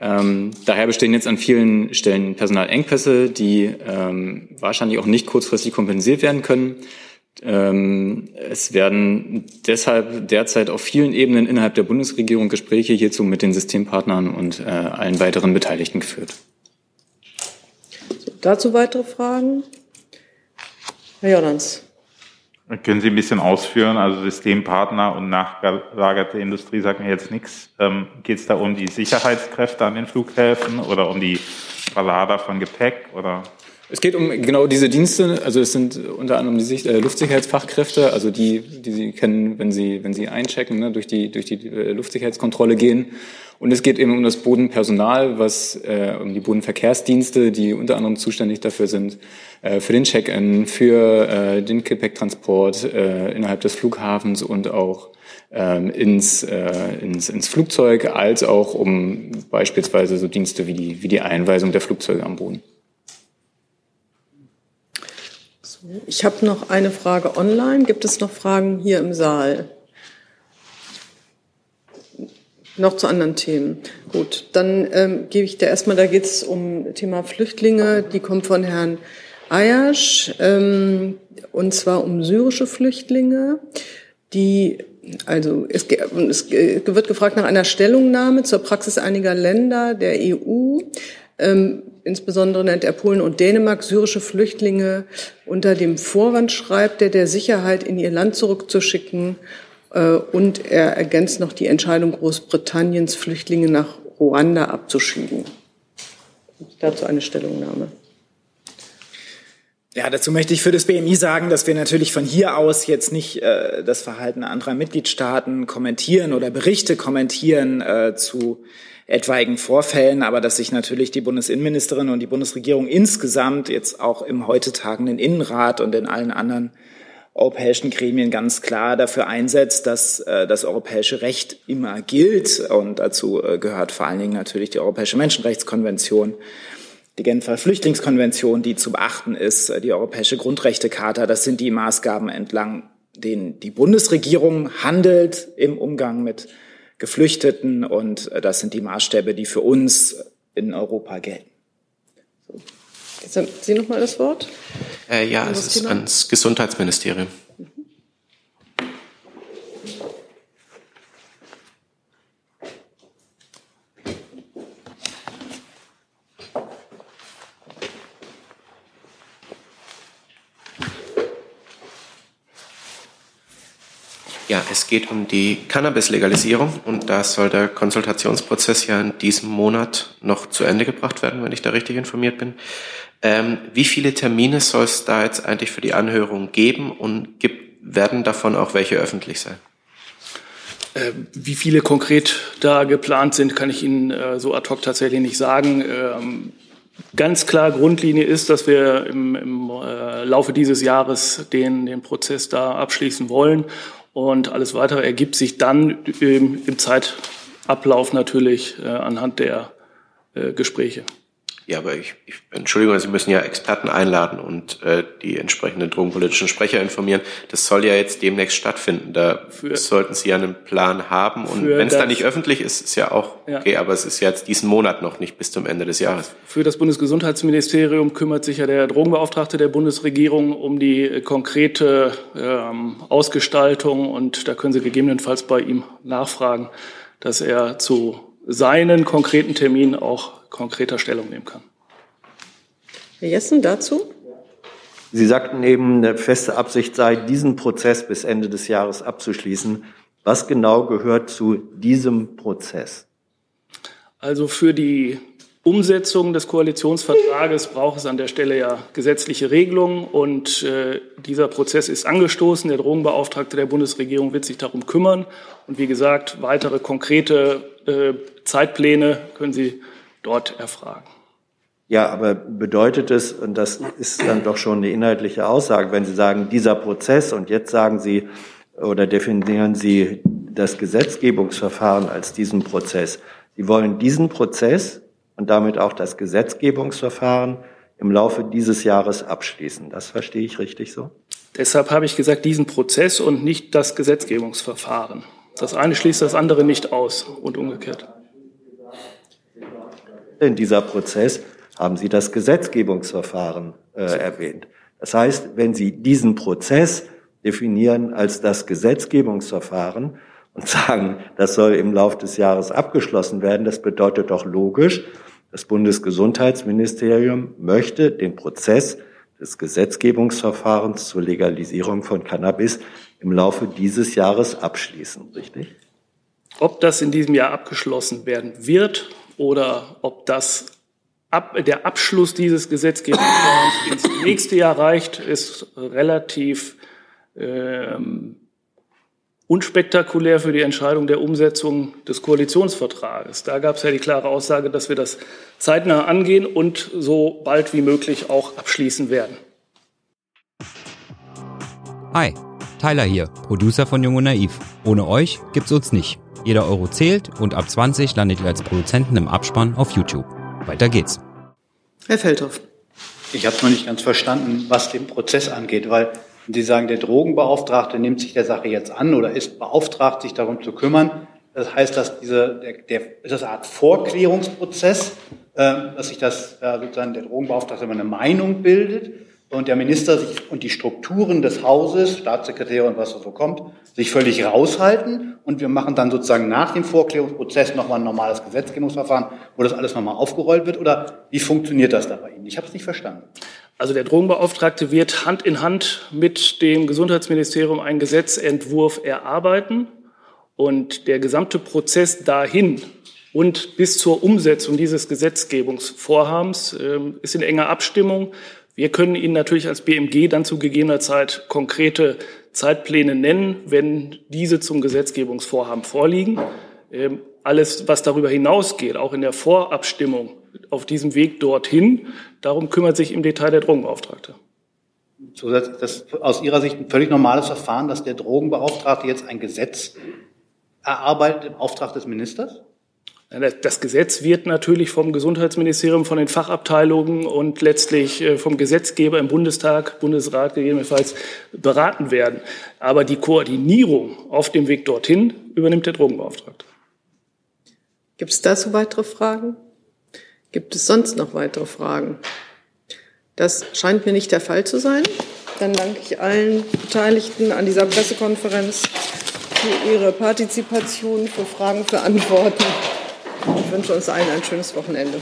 Ähm, daher bestehen jetzt an vielen Stellen Personalengpässe, die ähm, wahrscheinlich auch nicht kurzfristig kompensiert werden können. Ähm, es werden deshalb derzeit auf vielen Ebenen innerhalb der Bundesregierung Gespräche hierzu mit den Systempartnern und äh, allen weiteren Beteiligten geführt. Dazu weitere Fragen? Herr Jordans. Können Sie ein bisschen ausführen? Also Systempartner und nachgelagerte Industrie sagen mir jetzt nichts. Ähm, Geht es da um die Sicherheitskräfte an den Flughäfen oder um die Verlader von Gepäck oder? Es geht um genau diese Dienste, also es sind unter anderem die Sicht, äh, Luftsicherheitsfachkräfte, also die, die Sie kennen, wenn Sie, wenn Sie einchecken, ne, durch die, durch die äh, Luftsicherheitskontrolle gehen. Und es geht eben um das Bodenpersonal, was, äh, um die Bodenverkehrsdienste, die unter anderem zuständig dafür sind, äh, für den Check-in, für äh, den Gepäcktransport äh, innerhalb des Flughafens und auch ähm, ins, äh, ins, ins Flugzeug, als auch um beispielsweise so Dienste wie die, wie die Einweisung der Flugzeuge am Boden. Ich habe noch eine Frage online. Gibt es noch Fragen hier im Saal? Noch zu anderen Themen. Gut, dann ähm, gebe ich dir erstmal, da geht es um Thema Flüchtlinge. Die kommt von Herrn Ayasch, ähm, und zwar um syrische Flüchtlinge, die also es, es, wird gefragt nach einer Stellungnahme zur Praxis einiger Länder der EU. Ähm, insbesondere nennt er Polen und Dänemark syrische Flüchtlinge unter dem Vorwand schreibt, der der Sicherheit in ihr Land zurückzuschicken, und er ergänzt noch die Entscheidung Großbritanniens, Flüchtlinge nach Ruanda abzuschieben. Dazu eine Stellungnahme. Ja, dazu möchte ich für das BMI sagen, dass wir natürlich von hier aus jetzt nicht äh, das Verhalten anderer Mitgliedstaaten kommentieren oder Berichte kommentieren äh, zu etwaigen Vorfällen, aber dass sich natürlich die Bundesinnenministerin und die Bundesregierung insgesamt jetzt auch im heute tagenden Innenrat und in allen anderen europäischen Gremien ganz klar dafür einsetzt, dass äh, das europäische Recht immer gilt. Und dazu äh, gehört vor allen Dingen natürlich die Europäische Menschenrechtskonvention die Genfer Flüchtlingskonvention, die zu beachten ist, die Europäische Grundrechtecharta. Das sind die Maßgaben, entlang denen die Bundesregierung handelt im Umgang mit Geflüchteten. Und das sind die Maßstäbe, die für uns in Europa gelten. Sie noch mal das Wort. Äh, ja, es ist ans Gesundheitsministerium. Ja, es geht um die Cannabis-Legalisierung und da soll der Konsultationsprozess ja in diesem Monat noch zu Ende gebracht werden, wenn ich da richtig informiert bin. Ähm, wie viele Termine soll es da jetzt eigentlich für die Anhörung geben und gibt, werden davon auch welche öffentlich sein? Äh, wie viele konkret da geplant sind, kann ich Ihnen äh, so ad hoc tatsächlich nicht sagen. Ähm, ganz klar Grundlinie ist, dass wir im, im äh, Laufe dieses Jahres den, den Prozess da abschließen wollen und alles weitere ergibt sich dann im, im Zeitablauf natürlich äh, anhand der Gespräche. Ja, aber ich, ich Entschuldigung, Sie müssen ja Experten einladen und äh, die entsprechenden drogenpolitischen Sprecher informieren. Das soll ja jetzt demnächst stattfinden. Da für, sollten Sie ja einen Plan haben. Und wenn es da nicht öffentlich ist, ist ja auch okay, ja. aber es ist ja jetzt diesen Monat noch nicht bis zum Ende des Jahres. Für das Bundesgesundheitsministerium kümmert sich ja der Drogenbeauftragte der Bundesregierung um die konkrete ähm, Ausgestaltung und da können Sie gegebenenfalls bei ihm nachfragen, dass er zu seinen konkreten Terminen auch konkreter Stellung nehmen kann. Herr Jessen dazu? Sie sagten eben, eine feste Absicht sei, diesen Prozess bis Ende des Jahres abzuschließen. Was genau gehört zu diesem Prozess? Also für die Umsetzung des Koalitionsvertrages braucht es an der Stelle ja gesetzliche Regelungen und äh, dieser Prozess ist angestoßen. Der Drogenbeauftragte der Bundesregierung wird sich darum kümmern und wie gesagt, weitere konkrete äh, Zeitpläne können Sie dort erfragen. Ja, aber bedeutet es, und das ist dann doch schon eine inhaltliche Aussage, wenn Sie sagen, dieser Prozess und jetzt sagen Sie oder definieren Sie das Gesetzgebungsverfahren als diesen Prozess. Sie wollen diesen Prozess und damit auch das Gesetzgebungsverfahren im Laufe dieses Jahres abschließen. Das verstehe ich richtig so? Deshalb habe ich gesagt, diesen Prozess und nicht das Gesetzgebungsverfahren. Das eine schließt das andere nicht aus und umgekehrt in dieser Prozess haben Sie das Gesetzgebungsverfahren äh, erwähnt. Das heißt, wenn Sie diesen Prozess definieren als das Gesetzgebungsverfahren und sagen, das soll im Laufe des Jahres abgeschlossen werden, das bedeutet doch logisch, das Bundesgesundheitsministerium möchte den Prozess des Gesetzgebungsverfahrens zur Legalisierung von Cannabis im Laufe dieses Jahres abschließen, richtig? Ob das in diesem Jahr abgeschlossen werden wird oder ob das ab, der Abschluss dieses Gesetzgebungsverfahrens ins nächste Jahr reicht, ist relativ ähm, unspektakulär für die Entscheidung der Umsetzung des Koalitionsvertrages. Da gab es ja die klare Aussage, dass wir das zeitnah angehen und so bald wie möglich auch abschließen werden. Hi, Tyler hier, Producer von Jung und Naiv. Ohne euch gibt's uns nicht. Jeder Euro zählt und ab 20 landet ihr als Produzenten im Abspann auf YouTube. Weiter geht's. Herr Feldhoff. Ich habe noch nicht ganz verstanden, was den Prozess angeht, weil Sie sagen, der Drogenbeauftragte nimmt sich der Sache jetzt an oder ist beauftragt, sich darum zu kümmern. Das heißt, dass diese, der, der, ist das eine Art Vorklärungsprozess, äh, dass sich das äh, sozusagen der Drogenbeauftragte immer eine Meinung bildet und der Minister sich und die Strukturen des Hauses, Staatssekretär und was so kommt, sich völlig raushalten und wir machen dann sozusagen nach dem Vorklärungsprozess nochmal ein normales Gesetzgebungsverfahren, wo das alles nochmal aufgerollt wird oder wie funktioniert das da bei Ihnen? Ich habe es nicht verstanden. Also der Drogenbeauftragte wird Hand in Hand mit dem Gesundheitsministerium einen Gesetzentwurf erarbeiten. Und der gesamte Prozess dahin und bis zur Umsetzung dieses Gesetzgebungsvorhabens äh, ist in enger Abstimmung. Wir können Ihnen natürlich als BMG dann zu gegebener Zeit konkrete Zeitpläne nennen, wenn diese zum Gesetzgebungsvorhaben vorliegen. Ähm, alles, was darüber hinausgeht, auch in der Vorabstimmung auf diesem Weg dorthin, darum kümmert sich im Detail der Drogenbeauftragte. Das ist aus Ihrer Sicht ein völlig normales Verfahren, dass der Drogenbeauftragte jetzt ein Gesetz erarbeitet im Auftrag des Ministers? Das Gesetz wird natürlich vom Gesundheitsministerium, von den Fachabteilungen und letztlich äh, vom Gesetzgeber im Bundestag, Bundesrat gegebenenfalls beraten werden. Aber die Koordinierung auf dem Weg dorthin übernimmt der Drogenbeauftragte. Gibt es dazu weitere Fragen? Gibt es sonst noch weitere Fragen? Das scheint mir nicht der Fall zu sein. Dann danke ich allen Beteiligten an dieser Pressekonferenz für ihre Partizipation, für Fragen, für Antworten. Ich wünsche uns allen ein schönes Wochenende.